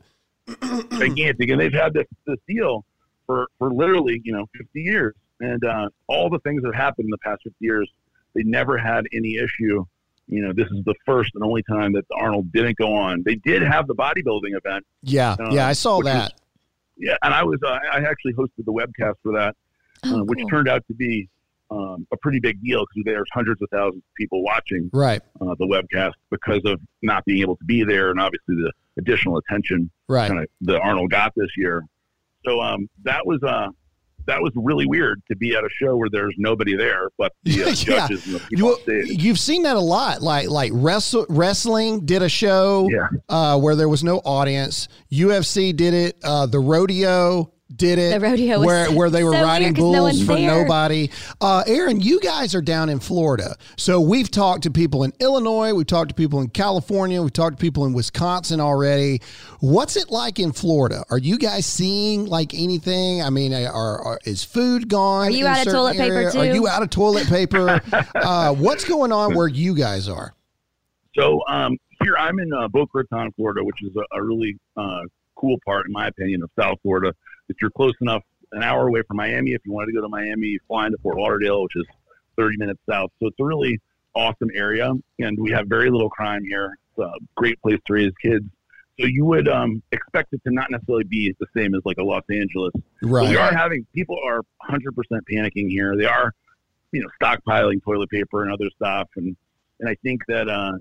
Speaker 7: gigantic, and they've had this, this deal for for literally you know 50 years, and uh, all the things that happened in the past 50 years, they never had any issue. You know, this is the first and only time that Arnold didn't go on. They did have the bodybuilding event,
Speaker 1: Yeah.
Speaker 7: uh,
Speaker 1: Yeah. I saw
Speaker 7: which was-
Speaker 1: that.
Speaker 7: yeah, and I was uh, I actually hosted the webcast for that,
Speaker 4: Oh,
Speaker 7: uh, which
Speaker 4: cool.
Speaker 7: turned out to be um, a pretty big deal because there's hundreds of thousands of people watching
Speaker 1: Right.
Speaker 7: uh, the webcast because of not being able to be there, and obviously the additional attention
Speaker 1: Right.
Speaker 7: kind of that Arnold got this year. So um, that was uh, that was really weird to be at a show where there's nobody there but the uh,
Speaker 1: Yeah.
Speaker 7: judges and the people
Speaker 1: you, You've seen that a lot. Like like wrestle, wrestling did a show
Speaker 7: Yeah.
Speaker 1: uh, where there was no audience. UFC did it. Uh, the rodeo did it.
Speaker 4: The rodeo was
Speaker 1: where where they were
Speaker 4: so
Speaker 1: riding bulls
Speaker 4: no
Speaker 1: for
Speaker 4: there.
Speaker 1: nobody. Uh, Aaron, you guys are down in Florida, so we've talked to people in Illinois. We've talked to people in California. We've talked to people in Wisconsin already. What's it like in Florida? Are you guys seeing like anything? I mean, are, are is food gone?
Speaker 4: Are you out of
Speaker 1: certain
Speaker 4: toilet paper, too?
Speaker 1: Are you out of toilet paper? uh, what's going on where you guys are?
Speaker 7: So um, here I'm in uh, Boca Raton, Florida, which is a, a really uh, cool part, in my opinion, of South Florida. If you're close enough, an hour away from Miami, if you wanted to go to Miami, you fly into Fort Lauderdale, which is 30 minutes south. So it's a really awesome area, and we have very little crime here. It's a great place to raise kids. So you would um, expect it to not necessarily be the same as like a Los Angeles. But
Speaker 1: Right.
Speaker 7: we are having people are 100% panicking here. They are, you know, stockpiling toilet paper and other stuff, and and I think that uh,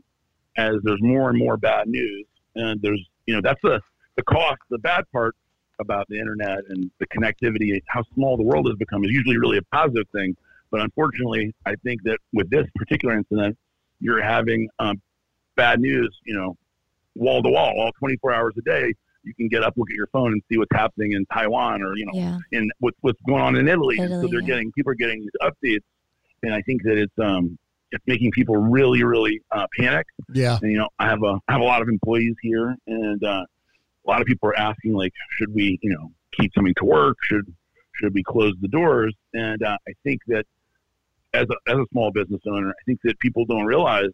Speaker 7: as there's more and more bad news, and there's you know that's the the cost. The bad part about the internet and the connectivity, how small the world has become, is usually really a positive thing. But unfortunately, I think that with this particular incident, you're having um, bad news, you know, wall to wall, all 24 hours a day. You can get up, look at your phone, and see what's happening in Taiwan or you know,
Speaker 4: Yeah.
Speaker 7: in what's what's going on in Italy. And so they're
Speaker 4: yeah.
Speaker 7: getting people are getting these updates, and I think that it's um it's making people really really uh, panic.
Speaker 1: Yeah.
Speaker 7: And you know, I have a I have a lot of employees here, and uh, a lot of people are asking like, should we you know keep coming to work? Should should we close the doors? And uh, I think that as a, as a small business owner, I think that people don't realize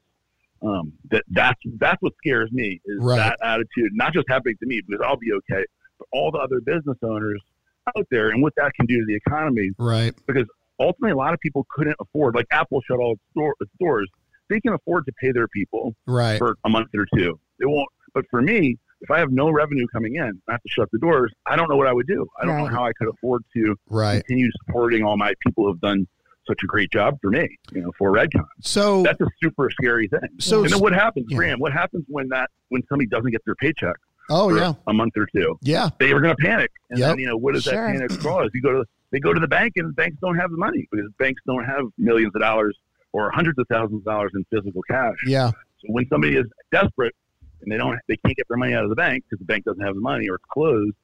Speaker 7: um, that that's that's what scares me is
Speaker 1: Right.
Speaker 7: that attitude, not just happening to me because I'll be okay, but all the other business owners out there and what that can do to the economy.
Speaker 1: Right.
Speaker 7: Because ultimately, a lot of people couldn't afford, like Apple shut all its store, its stores. They can afford to pay their people
Speaker 1: Right.
Speaker 7: for a month or two. They won't. But for me, if I have no revenue coming in, I have to shut the doors. I don't know what I would do. I don't
Speaker 4: Right.
Speaker 7: know how I could afford to
Speaker 1: Right.
Speaker 7: continue supporting all my people who have done such a great job for me, you know, for Redcon.
Speaker 1: So
Speaker 7: That's a super scary thing.
Speaker 1: so
Speaker 7: and then what happens,
Speaker 1: Yeah.
Speaker 7: Graham? What happens when that when somebody doesn't get their paycheck
Speaker 1: oh
Speaker 7: for
Speaker 1: yeah.
Speaker 7: a month or two?
Speaker 1: Yeah.
Speaker 7: They are going to panic, and
Speaker 1: Yep.
Speaker 7: then you know what does
Speaker 4: Sure.
Speaker 7: that panic cause? You go to they go to the bank, and banks don't have the money because banks don't have millions of dollars or hundreds of thousands of dollars in physical cash.
Speaker 1: Yeah.
Speaker 7: So when somebody is desperate and they don't, they can't get their money out of the bank because the bank doesn't have the money or it's closed,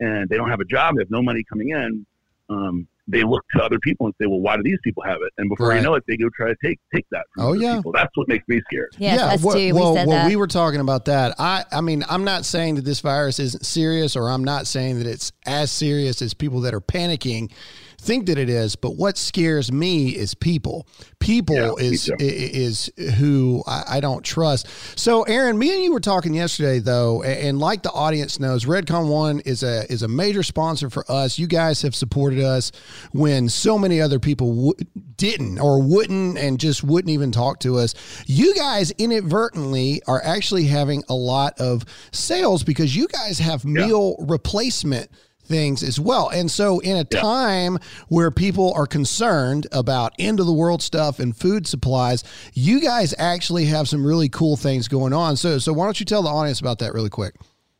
Speaker 7: and they don't have a job, they have no money coming in. Um, they look to other people and say, "Well, why do these people have it?" And before
Speaker 1: Right.
Speaker 7: you know it, they go try to take take that. From
Speaker 1: Oh,
Speaker 7: other
Speaker 1: yeah.
Speaker 7: people. that's what makes me scared.
Speaker 4: Yes, us
Speaker 1: well,
Speaker 4: too.
Speaker 1: well,
Speaker 4: said
Speaker 1: well,
Speaker 4: that.
Speaker 1: we were talking about that. I, I mean, I'm not saying that this virus isn't serious, or I'm not saying that it's as serious as people that are panicking think that it is. But what scares me is people. People
Speaker 7: Yeah,
Speaker 1: is is who I, I don't trust. So, Aaron, me and you were talking yesterday, though, and, like the audience knows, Redcon One is a is a major sponsor for us. You guys have supported us when so many other people w- didn't or wouldn't, and just wouldn't even talk to us. You guys inadvertently are actually having a lot of sales because you guys have meal replacement things as well. And so in a
Speaker 7: Yeah.
Speaker 1: time where people are concerned about end of the world stuff and food supplies, you guys actually have some really cool things going on. So so why don't you tell the audience about that really quick?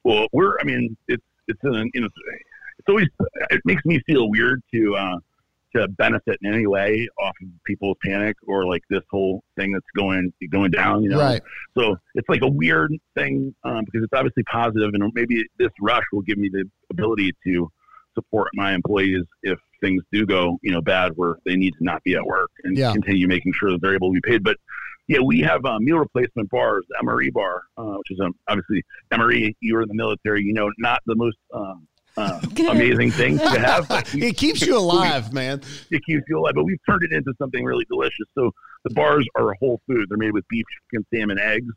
Speaker 7: Well, we're. I mean, it's it's an you know, it's always it makes me feel weird to uh, to benefit in any way off of people's panic or like this whole thing that's going going down. You know,
Speaker 1: Right.
Speaker 7: So it's like a weird thing um, because it's obviously positive, and maybe this rush will give me the ability to support my employees if things do go, you know, bad where they need to not be at work and
Speaker 1: Yeah.
Speaker 7: continue making sure that they're able to be paid. But yeah, we have uh, meal replacement bars, the MRE bar, uh, which is um, obviously MRE. You were in the military, you know, not the most uh, uh, amazing thing to have,
Speaker 1: It keeps you alive, man.
Speaker 7: it keeps you alive. But we've turned it into something really delicious. So the bars are a whole food. They're made with beef, chicken, salmon, eggs,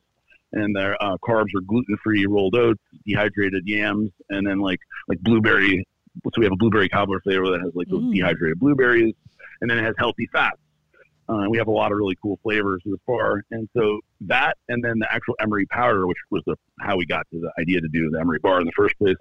Speaker 7: and their uh, carbs are gluten free rolled oats, dehydrated yams, and then like like blueberry. So we have a blueberry cobbler flavor that has like those
Speaker 4: Mm.
Speaker 7: dehydrated blueberries, and then it has healthy fats. Uh, we have a lot of really cool flavors in this bar, and so that, and then the actual MRE powder, which was the how we got to the idea to do the MRE bar in the first place,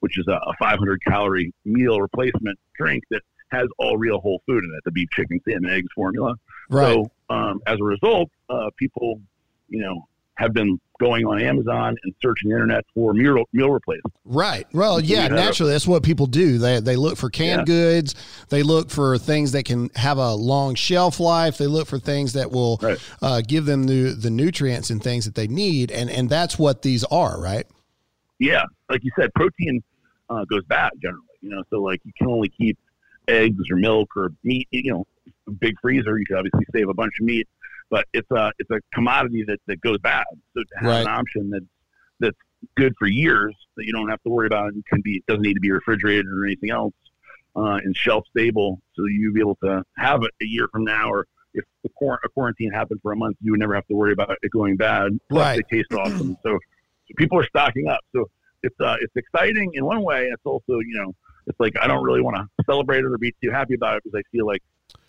Speaker 7: which is a, a 500 calorie meal replacement drink that has all real whole food in it, the beef, chicken, salmon, eggs formula.
Speaker 1: Right.
Speaker 7: So um, as a result, uh, people, you know, have been going on Amazon and searching the internet for meal meal replacement.
Speaker 1: Right. Well, yeah,
Speaker 7: you
Speaker 1: naturally that's what people do. They they look for canned
Speaker 7: Yeah.
Speaker 1: goods. They look for things that can have a long shelf life. They look for things that will
Speaker 7: Right.
Speaker 1: uh, give them the the nutrients and things that they need. And and that's what these are, right?
Speaker 7: Yeah, like you said, protein uh, goes bad generally. You know, so like you can only keep eggs or milk or meat. You know, big freezer. You can obviously save a bunch of meat, but it's a it's a commodity that, that goes bad. So to have
Speaker 1: Right.
Speaker 7: an option that that's good for years that you don't have to worry about and can be it doesn't need to be refrigerated or anything else uh, and shelf stable, so you be able to have it a year from now or. If the quar- a quarantine happened for a month, you would never have to worry about it going bad. Plus,
Speaker 1: Right.
Speaker 7: they taste awesome. So, so people are stocking up. So it's uh, it's exciting in one way. It's also you know it's like I don't really want to celebrate it or be too happy about it because I feel like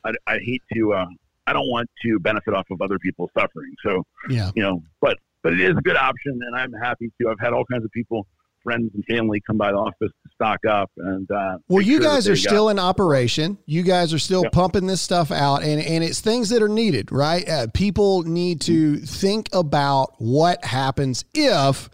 Speaker 7: I, I hate to uh, I don't want to benefit off of other people's suffering. So
Speaker 1: Yeah.
Speaker 7: you know, but but it is a good option, and I'm happy to. I've had all kinds of people, friends and family, come by the office to stock up, and uh,
Speaker 1: Well, you
Speaker 7: sure
Speaker 1: guys are still in operation. You guys are still
Speaker 7: Yeah.
Speaker 1: pumping this stuff out, and and it's things that are needed, right? Uh, people need to think about what happens if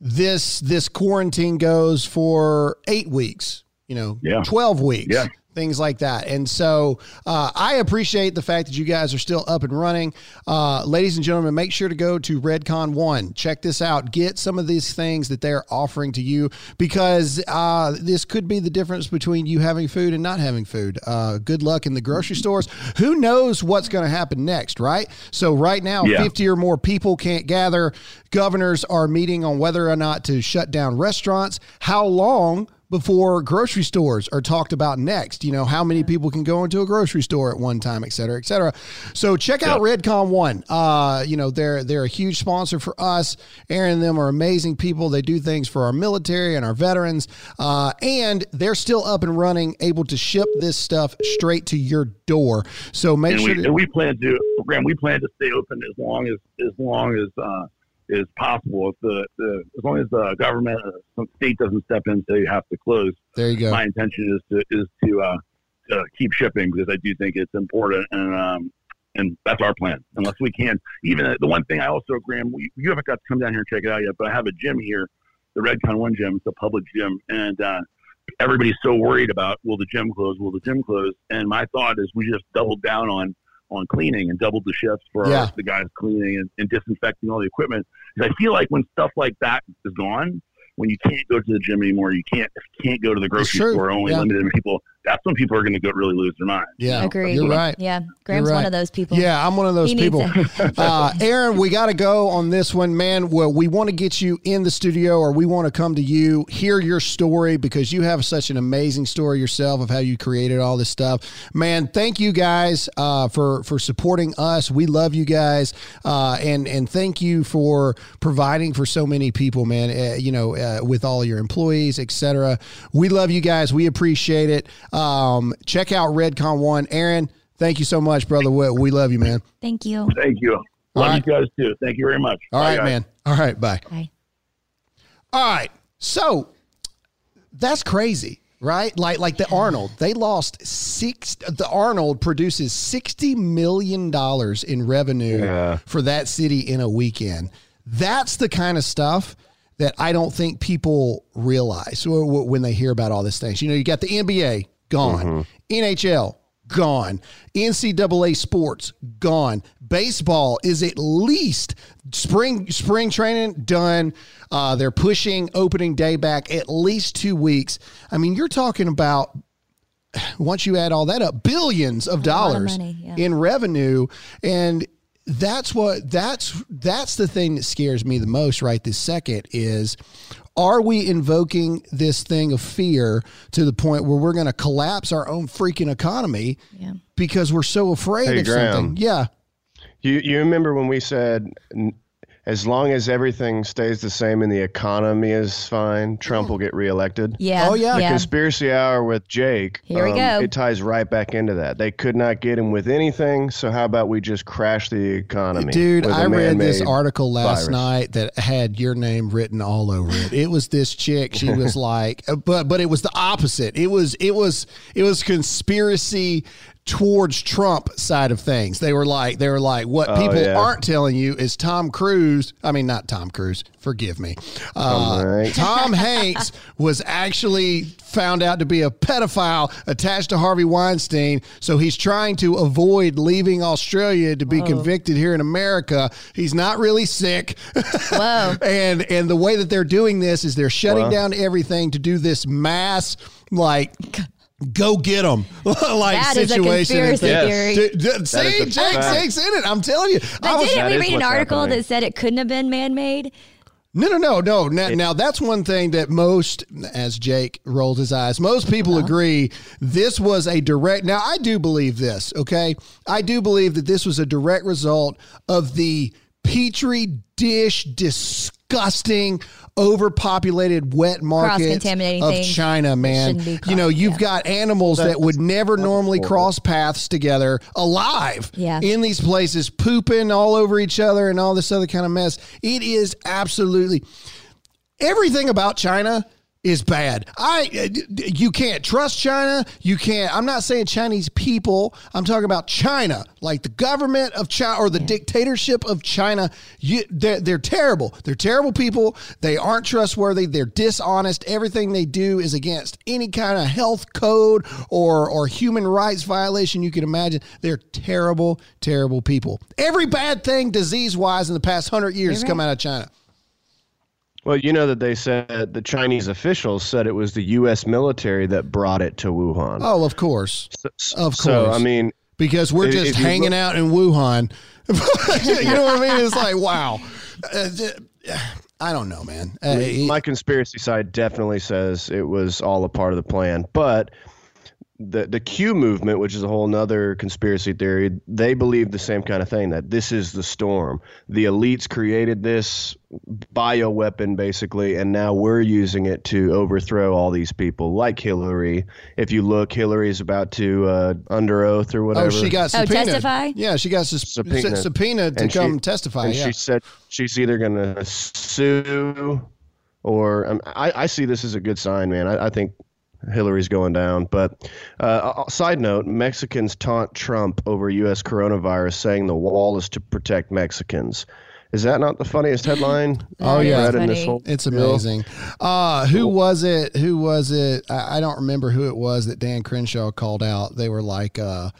Speaker 1: this this quarantine goes for eight weeks, you know,
Speaker 7: Yeah.
Speaker 1: twelve weeks.
Speaker 7: Yeah.
Speaker 1: Things like that. And so uh, I appreciate the fact that you guys are still up and running. Uh, ladies and gentlemen, make sure to go to Redcon 1. Check this out. Get some of these things that they're offering to you because uh, this could be the difference between you having food and not having food. Uh, good luck in the grocery stores. Who knows what's going to happen next, right? So, right now,
Speaker 7: Yeah.
Speaker 1: 50 or more people can't gather. Governors are meeting on whether or not to shut down restaurants. How long? Before grocery stores are talked about next. You know, how many people can go into a grocery store at one time, et cetera, et cetera. So check out Redcon One. Uh, you know, they're they're a huge sponsor for us. Aaron and them are amazing people. They do things for our military and our veterans. Uh, and they're still up and running, able to ship this stuff straight to your door. So make
Speaker 7: and
Speaker 1: sure
Speaker 7: we, we plan to Graham, we plan to stay open as long as as long as uh, is possible. If the, the as long as the government or some state doesn't step in and say you have to close,
Speaker 1: there you go.
Speaker 7: my intention is to is to, uh, to keep shipping because I do think it's important and um, and that's our plan. Unless we can, even the one thing I also Graham, we, you haven't got to come down here and check it out yet, but I have a gym here, the Redcon One gym. It's a public gym, and uh, everybody's so worried about will the gym close? Will the gym close? And my thought is we just doubled down on on cleaning and doubled the shifts for
Speaker 1: Yeah.
Speaker 7: our, the guys cleaning and, and disinfecting all the equipment. Because I feel like when stuff like that is gone, when you can't go to the gym anymore, you can't can't go to the grocery store, only
Speaker 1: Yeah.
Speaker 7: limited people. That's when people are going to go really lose their mind.
Speaker 1: Yeah,
Speaker 4: Agreed.
Speaker 1: You're right.
Speaker 4: Yeah, Graham's
Speaker 1: You're
Speaker 4: one of those people.
Speaker 1: Yeah, I'm one of those
Speaker 4: He
Speaker 1: people. uh, Aaron, we got to go on this one, man. Well, we want to get you in the studio, or we want to come to you, hear your story because you have such an amazing story yourself of how you created all this stuff. Man, thank you guys uh, for for supporting us. We love you guys, uh, and and thank you for providing for so many people, man. Uh, you know, uh, with all your employees, etc. We love you guys. We appreciate it. Um, check out Redcon One, Aaron. Thank you so much, brother. We, we love you, man.
Speaker 4: Thank you.
Speaker 7: Thank you. Love
Speaker 1: right.
Speaker 7: you guys too. Thank you very much.
Speaker 1: All
Speaker 7: Bye,
Speaker 1: right,
Speaker 7: guys.
Speaker 1: man. All right, bye.
Speaker 4: Bye.
Speaker 1: All right. So that's crazy, right? Like like the Arnold. They lost six the Arnold produces 60 million dollars in revenue
Speaker 5: Yeah.
Speaker 1: for that city in a weekend. That's the kind of stuff that I don't think people realize wh- wh- when they hear about all these things. You know, you got the NBA gone, NHL gone, NCAA sports gone, baseball is at least spring spring training done. Uh, they're pushing opening day back at least two weeks. I mean, you're talking about once you add all that up, billions of
Speaker 4: lot of
Speaker 1: dollars
Speaker 4: money, yeah.
Speaker 1: in revenue, and that's what that's that's the thing that scares me the most right this second is are we invoking this thing of fear to the point where we're going to collapse our own freaking economy
Speaker 4: Yeah.
Speaker 1: because we're so afraid
Speaker 5: Hey,
Speaker 1: of
Speaker 5: Graham.
Speaker 1: something yeah
Speaker 5: You you remember when we said n- as long as everything stays the same and the economy is fine, Trump will get reelected?
Speaker 4: Yeah.
Speaker 1: Oh, yeah.
Speaker 4: Yeah.
Speaker 5: Conspiracy hour with Jake. um,
Speaker 4: Here we go.
Speaker 5: It ties right back into that. They could not get him with anything, so how about we just crash the economy?
Speaker 1: Dude, I read this article last
Speaker 5: virus?
Speaker 1: night that had your name written all over it. It was this chick. She was like, but but it was the opposite. It was it was it was conspiracy towards Trump side of things. They were like they were like what people
Speaker 5: Oh, yeah.
Speaker 1: aren't telling you is Tom Cruise. I mean, not Tom Cruise. Forgive me. Uh,
Speaker 5: Tom Hanks.
Speaker 1: Tom Hanks was actually found out to be a pedophile attached to Harvey Weinstein. So he's trying to avoid leaving Australia to be convicted here in America. He's not really sick.
Speaker 4: Whoa.
Speaker 1: and and the way that they're doing this is they're shutting
Speaker 5: Well.
Speaker 1: down everything to do this mass like go get them like
Speaker 4: That is a
Speaker 1: situation. and
Speaker 4: conspiracy
Speaker 1: thing.
Speaker 4: theory.
Speaker 1: Dude, dude, See,
Speaker 5: is a
Speaker 1: Jake
Speaker 5: fact.
Speaker 1: Jake's in it. I'm telling you. I
Speaker 4: But
Speaker 1: was-
Speaker 4: didn't we read an article
Speaker 5: happening.
Speaker 4: that said it couldn't have been man made?
Speaker 1: No, no, no, no. Now, now that's one thing that most, as Jake rolls his eyes, most people uh-huh. agree this was a direct. Now, I do believe this. Okay, I do believe that this was a direct result of the petri dish, disgusting, overpopulated wet market of
Speaker 4: things
Speaker 1: China. Man, you know, you've
Speaker 4: yeah.
Speaker 1: got animals that would never normally cross paths together alive
Speaker 4: Yeah.
Speaker 1: in these places, pooping all over each other and all this other kind of mess. It is absolutely everything about China is bad. I you can't trust China. You can't. I'm not saying Chinese people. I'm talking about China, like the government of China or the dictatorship of China. You, they're, they're terrible. They're terrible people. They aren't trustworthy. They're dishonest. Everything they do is against any kind of health code or or human rights violation you can imagine. They're terrible, terrible people. Every bad thing, disease wise, in the past hundred years has come out of China.
Speaker 5: Well, you know that they said the Chinese officials said it was the U.S. military that brought it to Wuhan.
Speaker 1: Oh, of course. Of course. So.
Speaker 5: I mean,
Speaker 1: because we're
Speaker 5: If-
Speaker 1: just
Speaker 5: if
Speaker 1: hanging
Speaker 5: look-
Speaker 1: out in Wuhan. you know what I mean? It's like, wow. Uh, I don't know, man. Uh, it-
Speaker 5: my conspiracy side definitely says it was all a part of the plan, but the the Q movement, which is a whole nother conspiracy theory, they believe the same kind of thing that this is the storm. The elites created this bioweapon basically, and now we're using it to overthrow all these people, like Hillary. If you look, Hillary's about to uh, under oath or whatever.
Speaker 1: oh, she got subpoenaed.
Speaker 4: Oh, testify?
Speaker 1: Yeah, she got sus-
Speaker 5: Subpoenaed.
Speaker 1: subpoenaed, subpoenaed to
Speaker 5: And she-
Speaker 1: come testify.
Speaker 5: and
Speaker 1: yeah.
Speaker 5: she said she's either going to sue or um, I, I see this as a good sign, man. I, I think Hillary's going down. But uh, uh, side note Mexicans taunt Trump over U.S. coronavirus, saying the wall is to protect Mexicans. Is that not the funniest headline?
Speaker 1: Oh, yeah.
Speaker 5: read in this whole
Speaker 1: It's amazing. Uh, who was it? Who was it? I, I don't remember who it was that Dan Crenshaw called out. They were like, uh,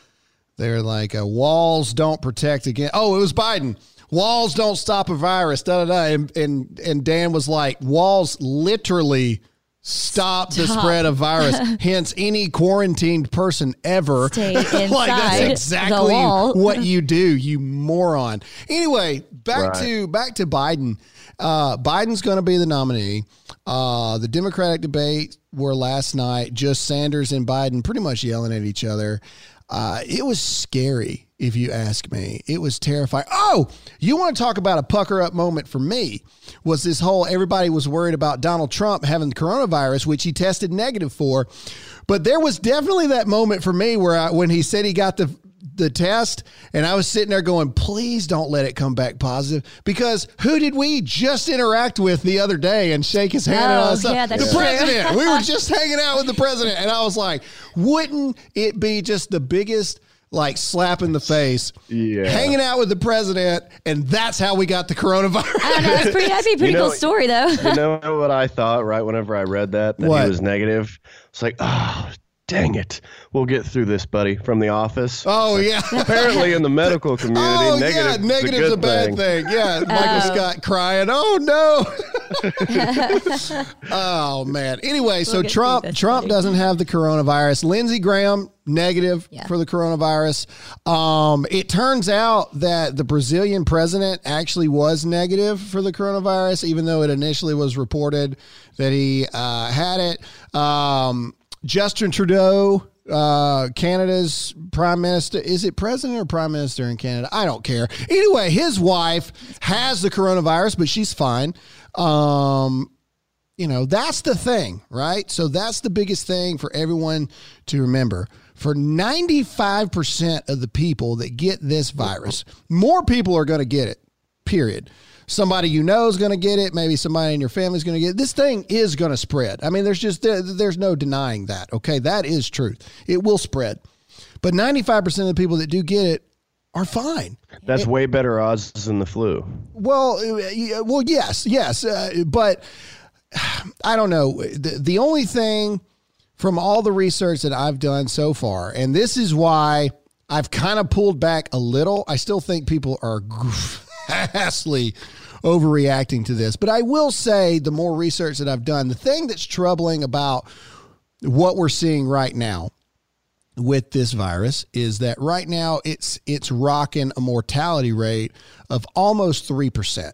Speaker 1: they were like, uh, walls don't protect against. Oh, it was Biden. Walls don't stop a virus. Da da da. And and and Dan was like, walls literally stop, the spread of virus. Hence, any quarantined person ever,
Speaker 4: Stay
Speaker 1: like that's
Speaker 4: inside the
Speaker 1: exactly
Speaker 4: wall.
Speaker 1: what you do, you moron. Anyway, back
Speaker 5: Right.
Speaker 1: to back to Biden. Uh, Biden's going to be the nominee. Uh, the Democratic debate were last night. Just Sanders and Biden pretty much yelling at each other. Uh, it was scary, if you ask me. It was terrifying. Oh, you want to talk about a pucker up moment for me? Was this whole everybody was worried about Donald Trump having the coronavirus, which he tested negative for, but there was definitely that moment for me where I, when he said he got the the test and I was sitting there going, please don't let it come back positive because who did we just interact with the other day and shake his hand and all
Speaker 4: Oh,
Speaker 1: that stuff?
Speaker 4: yeah, that's
Speaker 1: the
Speaker 4: true.
Speaker 1: president. we were just hanging out with the president and I was like, wouldn't it be just the biggest like slap in the face
Speaker 5: Yeah.
Speaker 1: hanging out with the president and that's how we got the coronavirus.
Speaker 4: I don't know. It's pretty. That'd be a pretty
Speaker 5: You know-
Speaker 4: cool story, though.
Speaker 5: You know what I thought right whenever I read that that
Speaker 1: What?
Speaker 5: he was negative? It's like, oh, dang it, we'll get through this, buddy, from The Office.
Speaker 1: Oh yeah.
Speaker 5: Apparently, in the medical community,
Speaker 1: Oh
Speaker 5: negative
Speaker 1: yeah, negative's
Speaker 5: is
Speaker 1: a, bad thing. Yeah, Michael Scott crying. Oh no. oh man. Anyway, so
Speaker 4: We'll get
Speaker 1: Trump Trump
Speaker 4: buddy.
Speaker 1: doesn't have the coronavirus. Lindsey Graham negative
Speaker 4: Yeah.
Speaker 1: for the coronavirus. Um, it turns out that the Brazilian president actually was negative for the coronavirus, even though it initially was reported that he uh, had it. Um, Justin Trudeau uh, Canada's prime minister. Is it president or prime minister in Canada? I don't care. Anyway, his wife has the coronavirus, but she's fine. Um, you know, that's the thing, right? So that's the biggest thing for everyone to remember. For 95% of the people that get this virus, more people are going to get it, period. Somebody you know is going to get it. Maybe somebody in your family is going to get it. This thing is going to spread. I mean, there's just, there, there's no denying that. Okay. That is truth. It will spread. But 95% of the people that do get it are fine.
Speaker 5: That's way better odds than the flu.
Speaker 1: Well, uh, well, yes, yes, uh, but I don't know. The, the only thing from all the research that I've done so far, and this is why I've kind of pulled back a little. I still think people are vastly overreacting to this, but I will say the more research that I've done, the thing that's troubling about what we're seeing right now with this virus is that right now it's it's rocking a mortality rate of almost 3%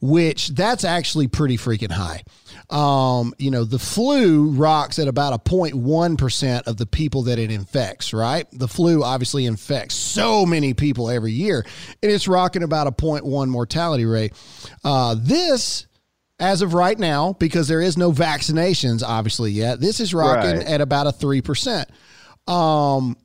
Speaker 1: which that's actually pretty freaking high um, you know the flu rocks at about a 0.1% of the people that it infects right? The flu obviously infects so many people every year and it's rocking about a 0.1 mortality rate. Uh, this as of right now because there is no vaccinations obviously yet this is rocking
Speaker 5: Right.
Speaker 1: at about a 3% um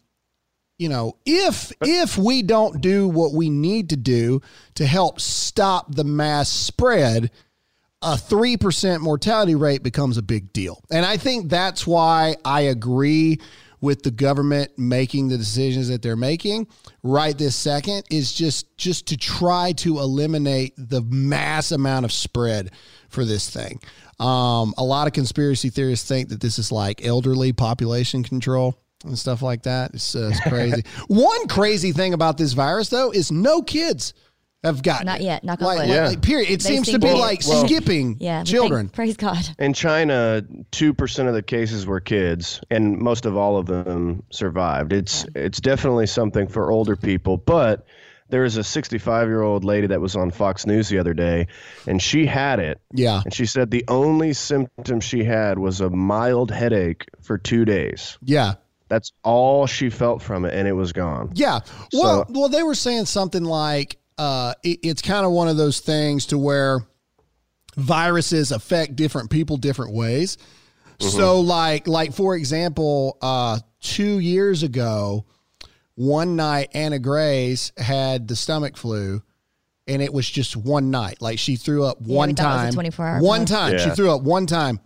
Speaker 1: you know if if we don't do what we need to do to help stop the mass spread a 3% mortality rate becomes a big deal. And I think that's why I agree with the government making the decisions that they're making right this second is just just to try to eliminate the mass amount of spread for this thing. Um, a lot of conspiracy theorists think that this is like elderly population control and stuff like that. It's, uh, it's crazy. One crazy thing about this virus, though, is no kids have gotten
Speaker 4: Not
Speaker 1: it.
Speaker 4: yet. Knock on
Speaker 1: like,
Speaker 4: wood.
Speaker 5: Yeah.
Speaker 1: like, period. It
Speaker 4: They
Speaker 1: seems to be
Speaker 4: to-
Speaker 1: like
Speaker 5: Well-
Speaker 1: skipping
Speaker 4: Yeah.
Speaker 1: children.
Speaker 4: Thank, praise God.
Speaker 5: In China, two percent of the cases were kids, and most of all of them survived. It's it's definitely something for older people, but there was a 65 year old lady that was on Fox News the other day, and she had it,
Speaker 1: yeah.
Speaker 5: and she said the only symptom she had was a mild headache for two days.
Speaker 1: Yeah.
Speaker 5: That's all she felt from it, and it was gone.
Speaker 1: Yeah. Well,
Speaker 5: So-
Speaker 1: well, they were saying something like uh, it, it's kind of one of those things to where viruses affect different people different ways. So, like, like for example, uh, two years ago, one night Anna Grace had the stomach flu. And it was just one night. Like she threw up
Speaker 4: Yeah,
Speaker 1: one
Speaker 4: we thought it was a
Speaker 1: time.
Speaker 4: 24-hour
Speaker 1: one
Speaker 4: flu.
Speaker 1: time. She threw up one time.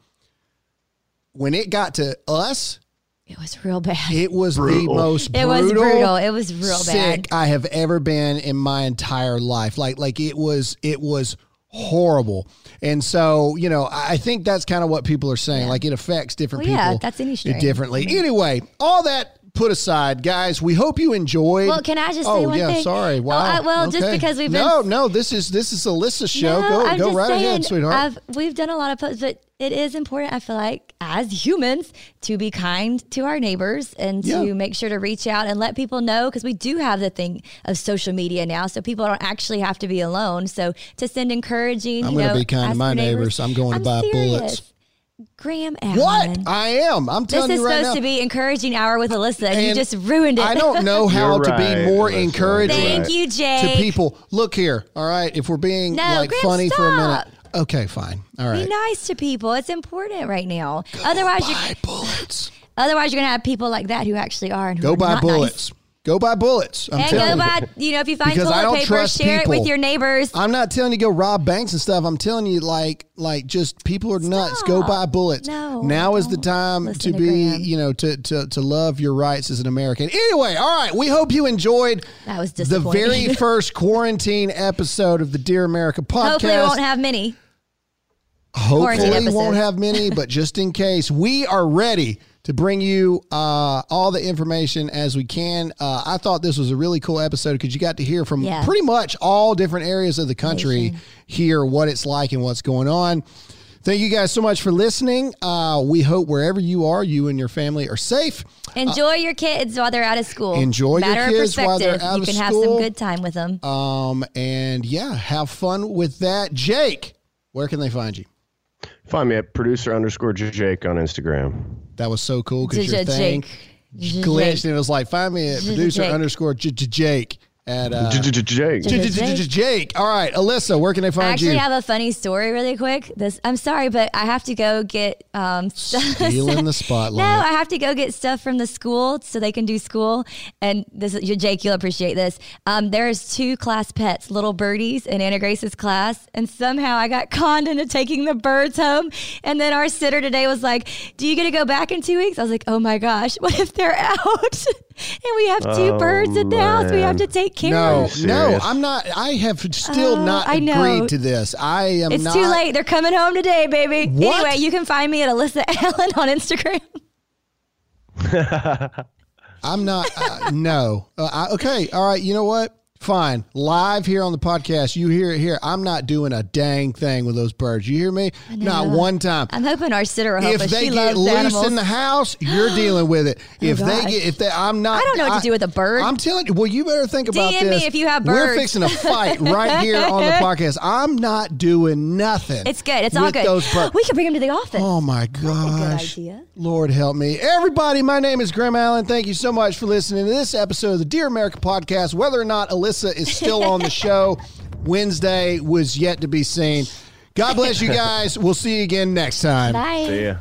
Speaker 1: When it got to us,
Speaker 4: It was real bad.
Speaker 1: it was the
Speaker 5: Brutal.
Speaker 1: most
Speaker 4: It was brutal. It was real
Speaker 1: sick
Speaker 4: bad.
Speaker 1: I have ever been in my entire life. Like like it was it was horrible. And so, you know, I I think that's kind of what people are saying. Like it affects different
Speaker 4: Well, yeah,
Speaker 1: people
Speaker 4: that's any strain.
Speaker 1: differently. Anyway, all that put aside, guys, we hope you enjoyed.
Speaker 4: Well, can I just
Speaker 1: oh,
Speaker 4: say one
Speaker 1: yeah,
Speaker 4: thing?
Speaker 1: sorry.
Speaker 4: Oh, I- well, just because we've
Speaker 1: No,
Speaker 4: been-
Speaker 1: no, this is this is Alyssa's show.
Speaker 4: No,
Speaker 1: go
Speaker 4: I'm
Speaker 1: go
Speaker 4: just
Speaker 1: right
Speaker 4: saying,
Speaker 1: ahead, sweetheart.
Speaker 4: I've, we've done a lot of posts, but it is important, I feel like, as humans, to be kind to our neighbors and to
Speaker 1: Yeah.
Speaker 4: make sure to reach out and let people know because we do have the thing of social media now, so people don't actually have to be alone. So to send encouraging,
Speaker 1: I'm gonna be kind to my
Speaker 4: your
Speaker 1: neighbors. I'm going to buy
Speaker 4: serious.
Speaker 1: bullets.
Speaker 4: Graham Allen.
Speaker 1: what? I am. I'm
Speaker 4: This
Speaker 1: telling
Speaker 4: is
Speaker 1: you right
Speaker 4: supposed to be encouraging hour with Alyssa, and, you just ruined it.
Speaker 1: I don't know how
Speaker 5: You're
Speaker 1: to be more
Speaker 5: Alyssa.
Speaker 1: encouraging.
Speaker 4: Thank you, Jake.
Speaker 1: to people. Look here, all right. If we're being
Speaker 4: No,
Speaker 1: like
Speaker 4: Graham,
Speaker 1: funny for a minute,
Speaker 4: stop.
Speaker 1: Okay, fine, all right.
Speaker 4: Be nice to people. It's important right now. otherwise, you're
Speaker 1: bullets.
Speaker 4: otherwise you're gonna have people like that who actually are and who
Speaker 1: Go
Speaker 4: are
Speaker 1: buy bullets. Go buy bullets. I'm
Speaker 4: And go
Speaker 1: you.
Speaker 4: buy, you know, if you find
Speaker 1: Because
Speaker 4: toilet paper, share it with your neighbors.
Speaker 1: I'm not telling you go rob banks and stuff. I'm telling you like like just people are nuts. Go buy bullets.
Speaker 4: No,
Speaker 1: now is the time to
Speaker 4: listen to
Speaker 1: be
Speaker 4: Graham.
Speaker 1: you know to, to to love your rights as an American. Anyway, all right. We hope you enjoyed
Speaker 4: That was
Speaker 1: the very first quarantine episode of the Dear America podcast.
Speaker 4: Hopefully, we won't have many.
Speaker 1: Hopefully, won't have many, but just in case, we are ready to bring you uh, all the information as we can. Uh, I thought this was a really cool episode because you got to hear from
Speaker 4: Yeah.
Speaker 1: pretty much all different areas of the country,
Speaker 4: Nation.
Speaker 1: hear what it's like and what's going on. Thank you guys so much for listening. Uh, we hope wherever you are, you and your family are safe.
Speaker 4: Enjoy your kids while they're out of school.
Speaker 1: Uh, Enjoy your
Speaker 4: Matter
Speaker 1: kids
Speaker 4: of
Speaker 1: while they're out
Speaker 4: you
Speaker 1: of
Speaker 4: can have some good time with them.
Speaker 1: Um, and yeah, have fun with that. Jake, where can they find you?
Speaker 5: Find me at producer underscore Jake on Instagram.
Speaker 1: That was so cool because your
Speaker 4: J- J-
Speaker 1: thing
Speaker 4: Jake.
Speaker 1: glitched and it was like, find me at producer underscore J- J- Jake at uh,
Speaker 5: Jake.
Speaker 1: Jake. All right, Alyssa, where can
Speaker 4: I
Speaker 1: find you?
Speaker 4: I actually
Speaker 1: you?
Speaker 4: have a funny story really quick. This I'm sorry, but I have to go get um stuff.
Speaker 1: Stealing the spotlight. No.
Speaker 4: I have to go get stuff from the school so they can do school. And this is Jake, you'll appreciate this. Um, there's two class pets, little birdies in Anna Grace's class, and somehow I got conned into taking the birds home. And then our sitter today was like, "Do you get to go back in two weeks?" I was like, "Oh my gosh, what if they're out?" and we have two
Speaker 5: Oh,
Speaker 4: birds in the house we have to take care
Speaker 1: no,
Speaker 4: of.
Speaker 1: no,
Speaker 5: serious?
Speaker 1: I'm not. I have still
Speaker 4: Oh,
Speaker 1: not
Speaker 4: I know.
Speaker 1: agreed to this. I am
Speaker 4: It's
Speaker 1: not.
Speaker 4: too late. They're coming home today, baby.
Speaker 1: What?
Speaker 4: Anyway, you can find me at Alyssa Allen on Instagram.
Speaker 1: I'm not. Uh, no. Uh, I, okay. All right. You know what? Fine. Live here on the podcast. You hear it here. I'm not doing a dang thing with those birds. You hear me? Not one time.
Speaker 4: I'm hoping our sitter will help
Speaker 1: if
Speaker 4: us.
Speaker 1: they
Speaker 4: she
Speaker 1: get
Speaker 4: loves
Speaker 1: loose
Speaker 4: animals.
Speaker 1: in the house, you're dealing with it. Oh, if they
Speaker 4: gosh.
Speaker 1: get, if they, I'm not.
Speaker 4: I don't know what to do with a bird.
Speaker 1: I'm telling you. Well, you better think about
Speaker 4: DM me
Speaker 1: this.
Speaker 4: if you have
Speaker 1: We're
Speaker 4: birds.
Speaker 1: fixing a fight right here on the podcast. I'm not doing nothing.
Speaker 4: it's good. It's all
Speaker 1: with
Speaker 4: good.
Speaker 1: Those birds.
Speaker 4: We can bring them to the office.
Speaker 1: Oh my
Speaker 4: a good
Speaker 1: gosh.
Speaker 4: idea.
Speaker 1: Lord help me. Everybody, my name is Graham Allen. Thank you so much for listening to this episode of the Dear America podcast. Whether or not Alyssa is still on the show, Wednesday was yet to be seen. God bless you guys. We'll see you again next time.
Speaker 4: Bye.
Speaker 5: See ya.